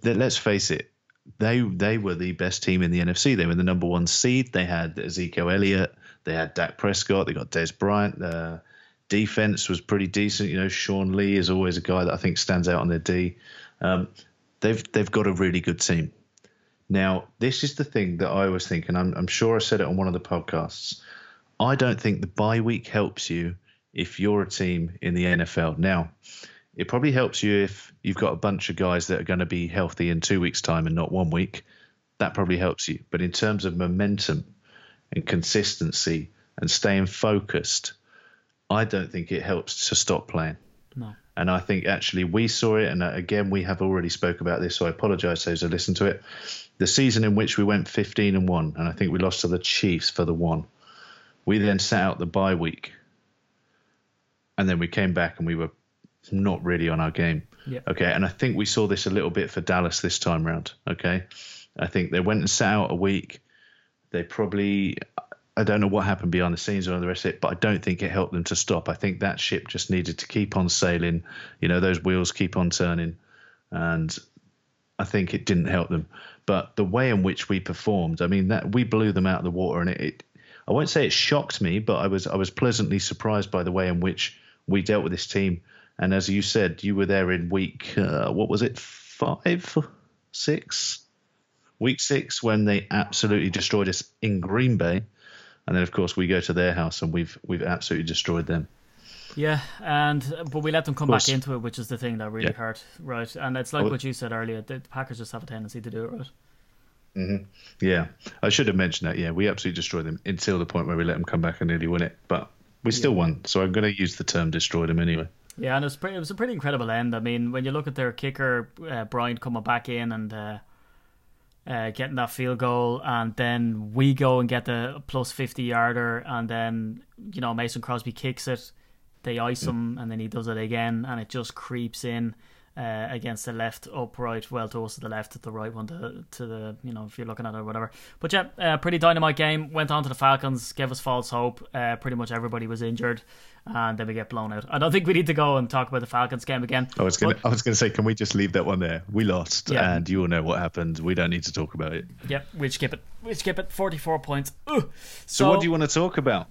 let's face it, they they were the best team in the NFC. They were the number one seed. They had Ezekiel Elliott, they had Dak Prescott, they got Dez Bryant. The defense was pretty decent. You know, Sean Lee is always a guy that I think stands out on their D. Um, they've they've got a really good team. Now, this is the thing that I was thinking. I'm, I'm sure I said it on one of the podcasts. I don't think the bye week helps you if you're a team in the NFL. Now, it probably helps you if you've got a bunch of guys that are going to be healthy in two weeks' time and not one week. That probably helps you. But in terms of momentum and consistency and staying focused, I don't think it helps to stop playing. No. And I think actually we saw it, and uh, again we have already spoke about this, so I apologise to those who listened to it. The season in which we went 15 and one, and I think we lost to the Chiefs for the one. We then sat out the bye week and then we came back and we were not really on our game. Yeah. Okay, and I think we saw this a little bit for Dallas this time round. Okay, I think they went and sat out a week. They probably, I don't know what happened behind the scenes or the rest of it, but I don't think it helped them to stop. I think that ship just needed to keep on sailing. You know, those wheels keep on turning, and I think it didn't help them. But the way in which we performed, I mean, that we blew them out of the water, and it, it I won't say it shocked me, but I was I was pleasantly surprised by the way in which we dealt with this team. And as you said, you were there in week uh, what was it five, six, week six when they absolutely destroyed us in Green Bay, and then of course we go to their house and we've we've absolutely destroyed them. Yeah, and but we let them come back into it, which is the thing that really yeah. hurt, right? And it's like oh, what you said earlier: the Packers just have a tendency to do it, right? Mm-hmm. Yeah, I should have mentioned that. Yeah, we absolutely destroyed them until the point where we let them come back and nearly win it. But we still yeah. won, so I'm going to use the term "destroyed" them anyway. Yeah, and it was, pretty, it was a pretty incredible end. I mean, when you look at their kicker, uh, Bryant coming back in and uh, uh, getting that field goal, and then we go and get the plus 50 yarder, and then, you know, Mason Crosby kicks it. They ice him, and then he does it again, and it just creeps in uh, against the left, upright, well towards the left, the right one to, to the, you know, if you're looking at it or whatever. But yeah, uh, pretty dynamite game. Went on to the Falcons, gave us false hope. Uh, pretty much everybody was injured, and then we get blown out. I don't think we need to go and talk about the Falcons game again. I was going to I was gonna say, can we just leave that one there? We lost, yeah. and you all know what happened. We don't need to talk about it. Yep, we'll skip it. We'll skip it. 44 points. So, so what do you want to talk about?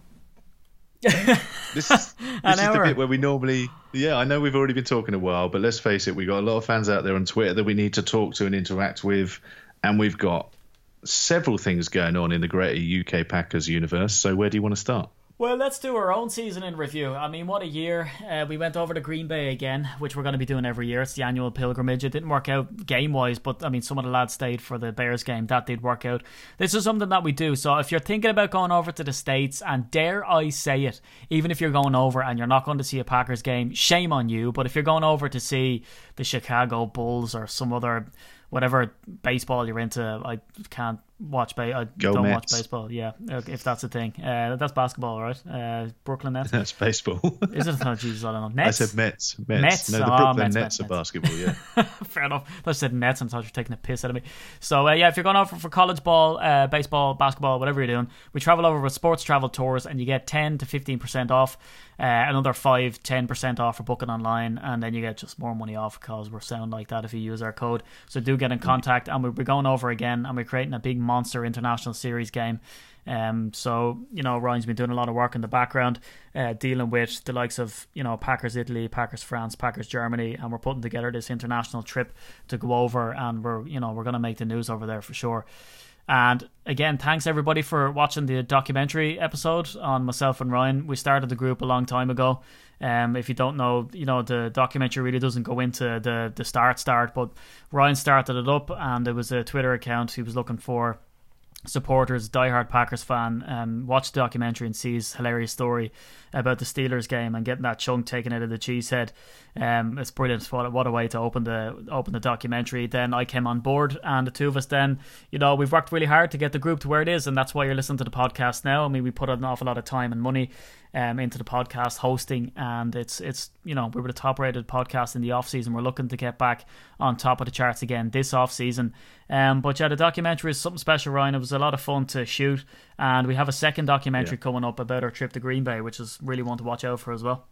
this is, this is the bit where we normally yeah i know we've already been talking a while but let's face it we've got a lot of fans out there on twitter that we need to talk to and interact with and we've got several things going on in the greater uk packers universe. So where do you want to start well, let's do our own season in review. I mean, what a year. Uh, we went over to Green Bay again, which we're going to be doing every year. It's the annual pilgrimage. It didn't work out game wise, but I mean, some of the lads stayed for the Bears game. That did work out. This is something that we do. So if you're thinking about going over to the States, and dare I say it, even if you're going over and you're not going to see a Packers game, shame on you. But if you're going over to see the Chicago Bulls or some other whatever baseball you're into, I can't watch ba- I Go don't Mets. watch baseball. Yeah, if that's the thing. Uh, that's basketball, right? Uh, Brooklyn Nets. That's baseball. Is it? Oh, Jesus, I don't know. I said Mets. Mets. Mets. No, the Oh, Brooklyn Mets, Nets Mets, are basketball. Yeah. Fair enough. I said Nets and thought you were taking a piss out of me. So uh, yeah, if you're going over for college ball, uh, baseball, basketball, whatever you're doing, we travel over with sports travel tours, and you get ten to fifteen percent off. Uh, another 5 10 percent off for booking online, and then you get just more money off because we're sound like that if you use our code. So do get in contact, and we'll be going over again, and we're creating a big monster international series game. Um, so you know, Ryan's been doing a lot of work in the background, uh, dealing with the likes of you know Packers Italy, Packers France, Packers Germany, and we're putting together this international trip to go over, and we're you know we're going to make the news over there for sure. And again, thanks everybody for watching the documentary episode on myself and Ryan. We started the group a long time ago. Um, if you don't know, you know the documentary really doesn't go into the the start start, but Ryan started it up, and it was a Twitter account he was looking for supporters, diehard Packers fan, um, watch the documentary and sees hilarious story about the Steelers game and getting that chunk taken out of the cheese head. Um, it's brilliant. What, what a way to open the open the documentary. Then I came on board, and the two of us then, you know, we've worked really hard to get the group to where it is, and that's why you're listening to the podcast now. I mean, we put an awful lot of time and money um, into the podcast hosting, and it's it's you know we were the top rated podcast in the off season. We're looking to get back on top of the charts again this off season. Um, but yeah, the documentary is something special, Ryan. It was a lot of fun to shoot, and we have a second documentary Yeah. coming up about our trip to Green Bay, which is really one to watch out for as well.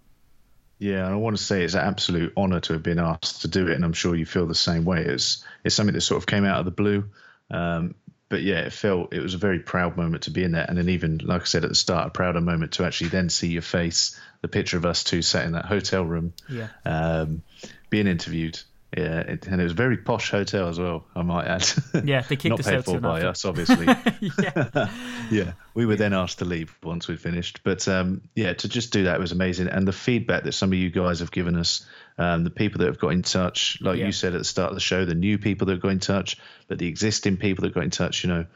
Yeah, and I want to say it's an absolute honour to have been asked to do it, and I'm sure you feel the same way. It's it's something that sort of came out of the blue, um, but yeah, it felt it was a very proud moment to be in there, and then even like I said at the start, a prouder moment to actually then see your face, the picture of us two sat in that hotel room, Yeah. um, being interviewed. Yeah, it, and it was a very posh hotel as well. I might add. Yeah, they kicked Not us paid out for by us, obviously. yeah. yeah, we were then asked to leave once we'd finished. But um, yeah, to just do that was amazing. And the feedback that some of you guys have given us, um, the people that have got in touch, like Yeah. you said at the start of the show, the new people that got in touch, but the existing people that got in touch, you know,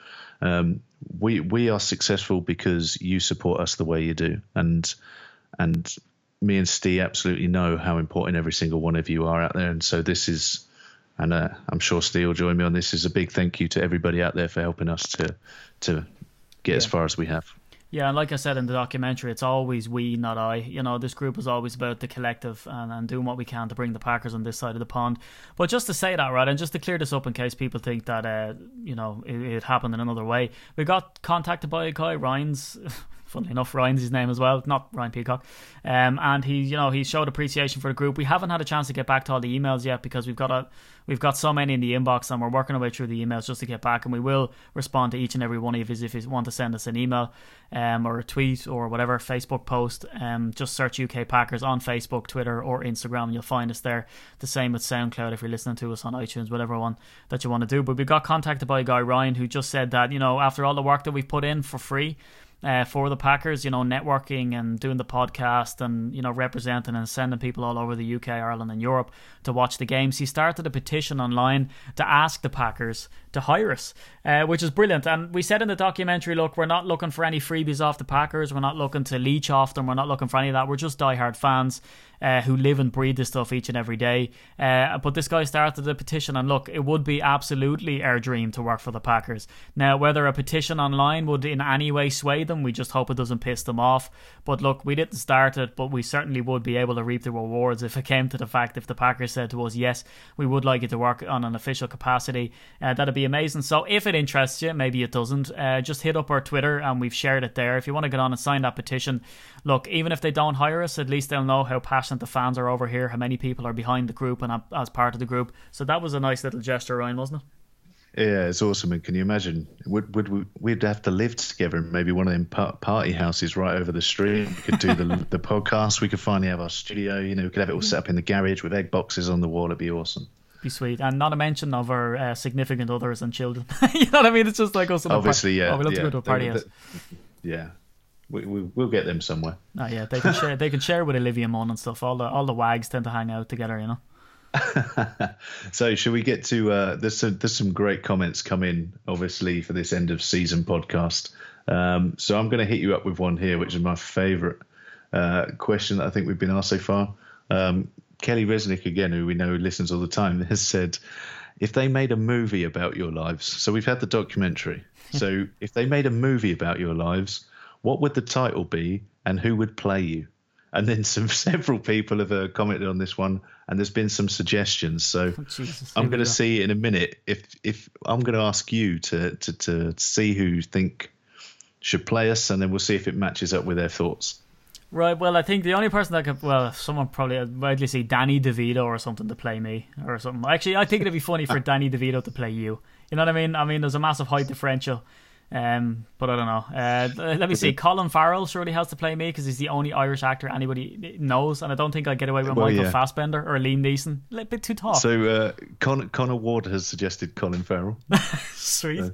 um, we we are successful because you support us the way you do, and and me and Steve absolutely know how important every single one of you are out there. And so this is, and uh, I'm sure Steve will join me on this. Is a big thank you to everybody out there for helping us to to get as far as we have. Yeah, and like I said in the documentary, it's always we, not I. You know, this group is always about the collective and, and doing what we can to bring the Packers on this side of the pond. But just to say that, right, and just to clear this up in case people think that, uh, you know, it, it happened in another way, we got contacted by a guy, Ryan's. Funnily enough, Ryan's his name as well, not Ryan Peacock. Um, and he, you know, he showed appreciation for the group. We haven't had a chance to get back to all the emails yet because we've got a, we've got so many in the inbox and we're working our way through the emails just to get back. And we will respond to each and every one of you if you want to send us an email, um, or a tweet or whatever Facebook post. Um, just search UK Packers on Facebook, Twitter, or Instagram, and you'll find us there. The same with SoundCloud if you're listening to us on iTunes, whatever one that you want to do. But we got contacted by a guy Ryan who just said that you know after all the work that we've put in for free uh, for the Packers, you know, networking and doing the podcast and, you know, representing and sending people all over the UK, Ireland, and Europe to watch the games. He started a petition online to ask the Packers to hire us, uh, which is brilliant. And we said in the documentary, look, we're not looking for any freebies off the Packers. We're not looking to leech off them. We're not looking for any of that. We're just diehard fans uh, who live and breathe this stuff each and every day. Uh, but this guy started a petition, and look, it would be absolutely our dream to work for the Packers. Now, whether a petition online would in any way sway them, we just hope it doesn't piss them off. But look, we didn't start it, but we certainly would be able to reap the rewards if it came to the fact if the Packers said to us, yes, we would like you to work on an official capacity. Uh, that'd be amazing. So if it interests you, maybe it doesn't, uh, just hit up our Twitter and we've shared it there. If you want to get on and sign that petition, look, even if they don't hire us, at least they'll know how passionate the fans are over here, how many people are behind the group and as part of the group. So that was a nice little gesture, Ryan, wasn't it? Yeah, it's awesome. And can you imagine? Would would we, we'd have to live together in maybe one of them party houses right over the street? We could do the the podcast. We could finally have our studio. You know, we could have it all set up in the garage with egg boxes on the wall. It'd be awesome. Be sweet, and not a mention of our uh, significant others and children. you know what I mean? It's just like us. a par- Obviously, yeah. Oh, we love yeah, to go to a party they- house. they- yeah, we, we we'll get them somewhere. Oh yeah, they can share. They can share with Olivia Munn and stuff. All the all the wags tend to hang out together. You know. so should we get to uh there's some there's some great comments come in obviously for this end of season podcast um so i'm going to hit you up with one here which is my favorite uh question that i think we've been asked so far um kelly resnick again who we know listens all the time has said if they made a movie about your lives, so we've had the documentary. so if they made a movie about your lives, what would the title be, and who would play you? And then some several people have uh, commented on this one, and there's been some suggestions. So Jesus, I'm going to see in a minute if if I'm going to ask you to, to to see who you think should play us, and then we'll see if it matches up with their thoughts. Right. Well, I think the only person that could, well, someone probably I'd widely see Danny DeVito or something to play me or something. Actually, I think it'd be funny for Danny DeVito to play you. You know what I mean? I mean, there's a massive height differential. Um, but I don't know. Uh, let me see. Colin Farrell surely has to play me because he's the only Irish actor anybody knows, and I don't think I'd get away with Well, Michael yeah. Fassbender or Liam Neeson. A little bit too tall. So uh, Con- Connor Ward has suggested Colin Farrell. Sweet.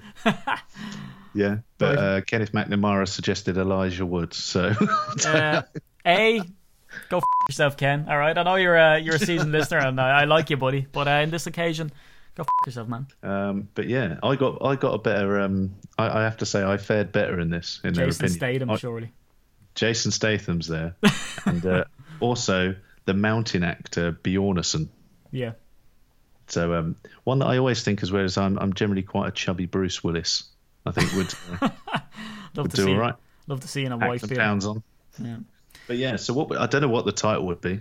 Yeah, but uh, Kenneth McNamara suggested Elijah Woods. So Uh, a, go f- yourself, Ken. All right. I know you're a you're a seasoned listener, and I, I like you, buddy. But uh, in this occasion, go f- yourself, man. Um, but yeah, I got I got a better. Um, I, I have to say I fared better in this. In their Jason opinion, Statham, I- surely. Jason Statham's there, and uh, also the mountain actor Bjornsson. Yeah. So um, one that I always think as well is I'm I'm generally quite a chubby Bruce Willis. I think would, uh, Love would to do see. all right. Love to see in a some beard. pounds on. Yeah. But yeah, so what I don't know what the title would be.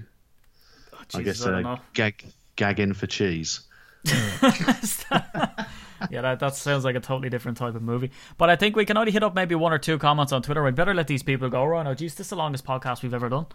I Jesus, guess I don't uh, know. gag gagging for cheese. Yeah, that, that sounds like a totally different type of movie. But I think we can only hit up maybe one or two comments on Twitter. We'd better let these people go. Ryan, oh, geez, this is the longest podcast we've ever done.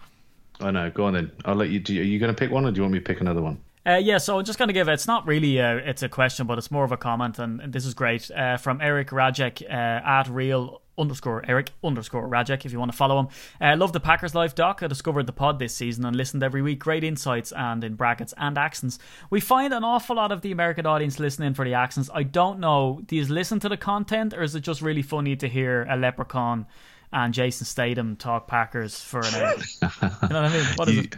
I know. Go on then. I'll let you. Do, are you going to pick one, or do you want me to pick another one? Uh, yeah, so I'm just going to give it's not really a, it's a question, but it's more of a comment, and, and this is great uh, from Eric Rajek uh, at real underscore Eric underscore Rajek if you want to follow him. Uh, love the Packers Life doc. I discovered the pod this season and listened every week. Great insights and in brackets and accents. We find an awful lot of the American audience listening for the accents. I don't know. Do you listen to the content, or is it just really funny to hear a leprechaun? And Jason Statham talk Packers for an hour. you know what I mean? What is You- it?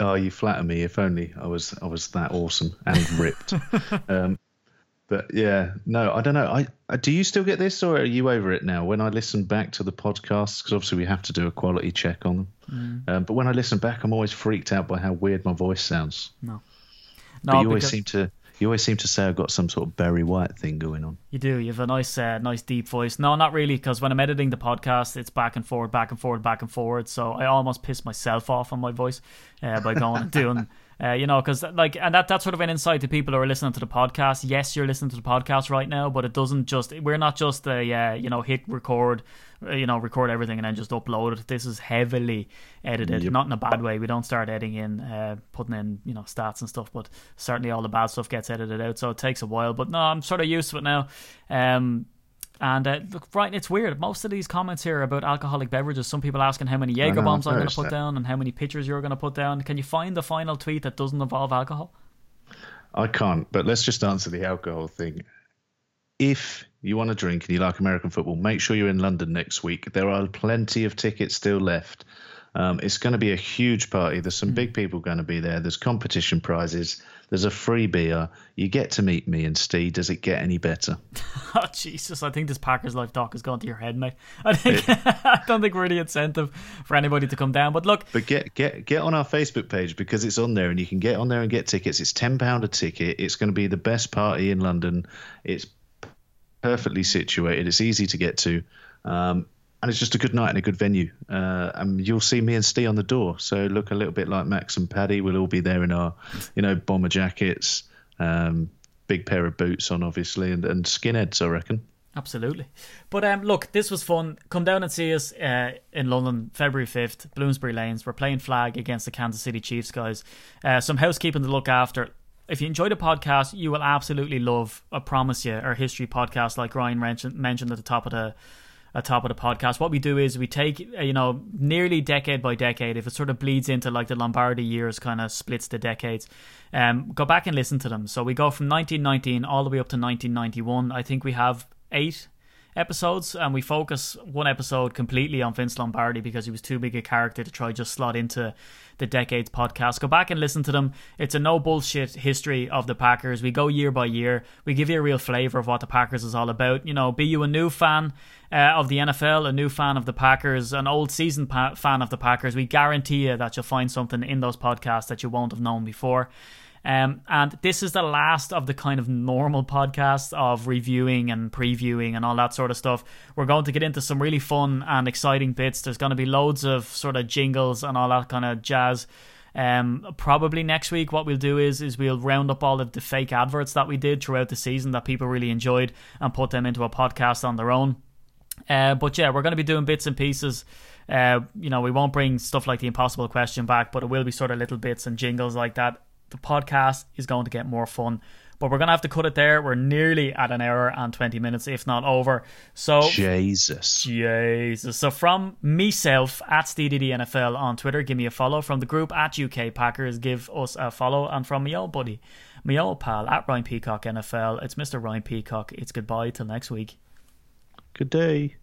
Oh, you flatter me. If only I was I was that awesome and ripped. um, but yeah, no, I don't know. I, I do you still get this, or are you over it now? When I listen back to the podcasts, because obviously we have to do a quality check on them. Mm. Um, but when I listen back, I'm always freaked out by how weird my voice sounds. No. but you always because- seem to you always seem to say I've got some sort of Barry White thing going on. You do. You have a nice, uh, nice deep voice. No, not really, because when I'm editing the podcast, it's back and forward, back and forward, back and forward. So I almost piss myself off on my voice uh, by going and doing, uh, you know, because like, and that that's sort of an insight to people who are listening to the podcast. Yes, you're listening to the podcast right now, but it doesn't just. We're not just a, uh, you know, hit record, you know, record everything and then just upload it. This is heavily edited, Yep. not in a bad way. We don't start editing in, uh, putting in, you know, stats and stuff, but certainly all the bad stuff gets edited out. So it takes a while. But no, I'm sort of used to it now. Um, and uh, look, right, it's weird. Most of these comments here are about alcoholic beverages. Some people asking how many Jaeger bombs I'm going to put that. down and how many pictures you're going to put down. Can you find the final tweet that doesn't involve alcohol? I can't, but let's just answer the alcohol thing. If you want to drink and you like American football, make sure you're in London next week. There are plenty of tickets still left. Um, it's going to be a huge party. There's some big people going to be there. There's competition prizes. There's a free beer. You get to meet me and Steve. Does it get any better? Oh Jesus! I think this Packers life talk has gone to your head, mate. I think I don't think we're the incentive for anybody to come down. But look, But get get get on our Facebook page because it's on there and you can get on there and get tickets. It's ten pound a ticket. It's going to be the best party in London. It's perfectly situated. It's easy to get to, um, and it's just a good night and a good venue. Uh, and you'll see me and Steve on the door. So look a little bit like Max and Paddy. We'll all be there in our you know bomber jackets, um, big pair of boots on, obviously, and, and skinheads. I reckon. Absolutely. But um, look, this was fun. Come down and see us uh, in London, February 5th, Bloomsbury Lanes. We're playing flag against the Kansas City Chiefs, guys. Uh, some housekeeping to look after. If you enjoy the podcast, you will absolutely love, I promise you, our history podcast, like Ryan mentioned, mentioned at the top of the at top of the podcast. What we do is we take, uh, you know, nearly decade by decade. If it sort of bleeds into like the Lombardi years, kind of splits the decades. Um, go back and listen to them. So we go from 1919 all the way up to 1991. I think we have eight episodes and we focus one episode completely on Vince Lombardi because he was too big a character to try just slot into the decades podcast. Go back and listen to them. It's a no bullshit history of the Packers. We go year by year. We give you a real flavor of what the Packers is all about. You know, be you a new fan uh, of the NFL, a new fan of the Packers, an old season pa- fan of the Packers, we guarantee you that you'll find something in those podcasts that you won't have known before. Um, and this is the last of the kind of normal podcasts of reviewing and previewing and all that sort of stuff. We're going to get into some really fun and exciting bits. There's going to be loads of sort of jingles and all that kind of jazz. Um, probably next week, what we'll do is is we'll round up all of the fake adverts that we did throughout the season that people really enjoyed and put them into a podcast on their own. Uh, but yeah, we're going to be doing bits and pieces. Uh, you know, we won't bring stuff like the impossible question back, but it will be sort of little bits and jingles like that. The podcast is going to get more fun. But we're going to have to cut it there. We're nearly at an hour and 20 minutes, if not over. So, Jesus. Jesus. So, from myself at SteeDDNFL on Twitter, give me a follow. From the group at UK Packers, give us a follow. And from my old buddy, my old pal at Ryan Peacock NFL, it's Mr. Ryan Peacock. It's goodbye till next week. Good day.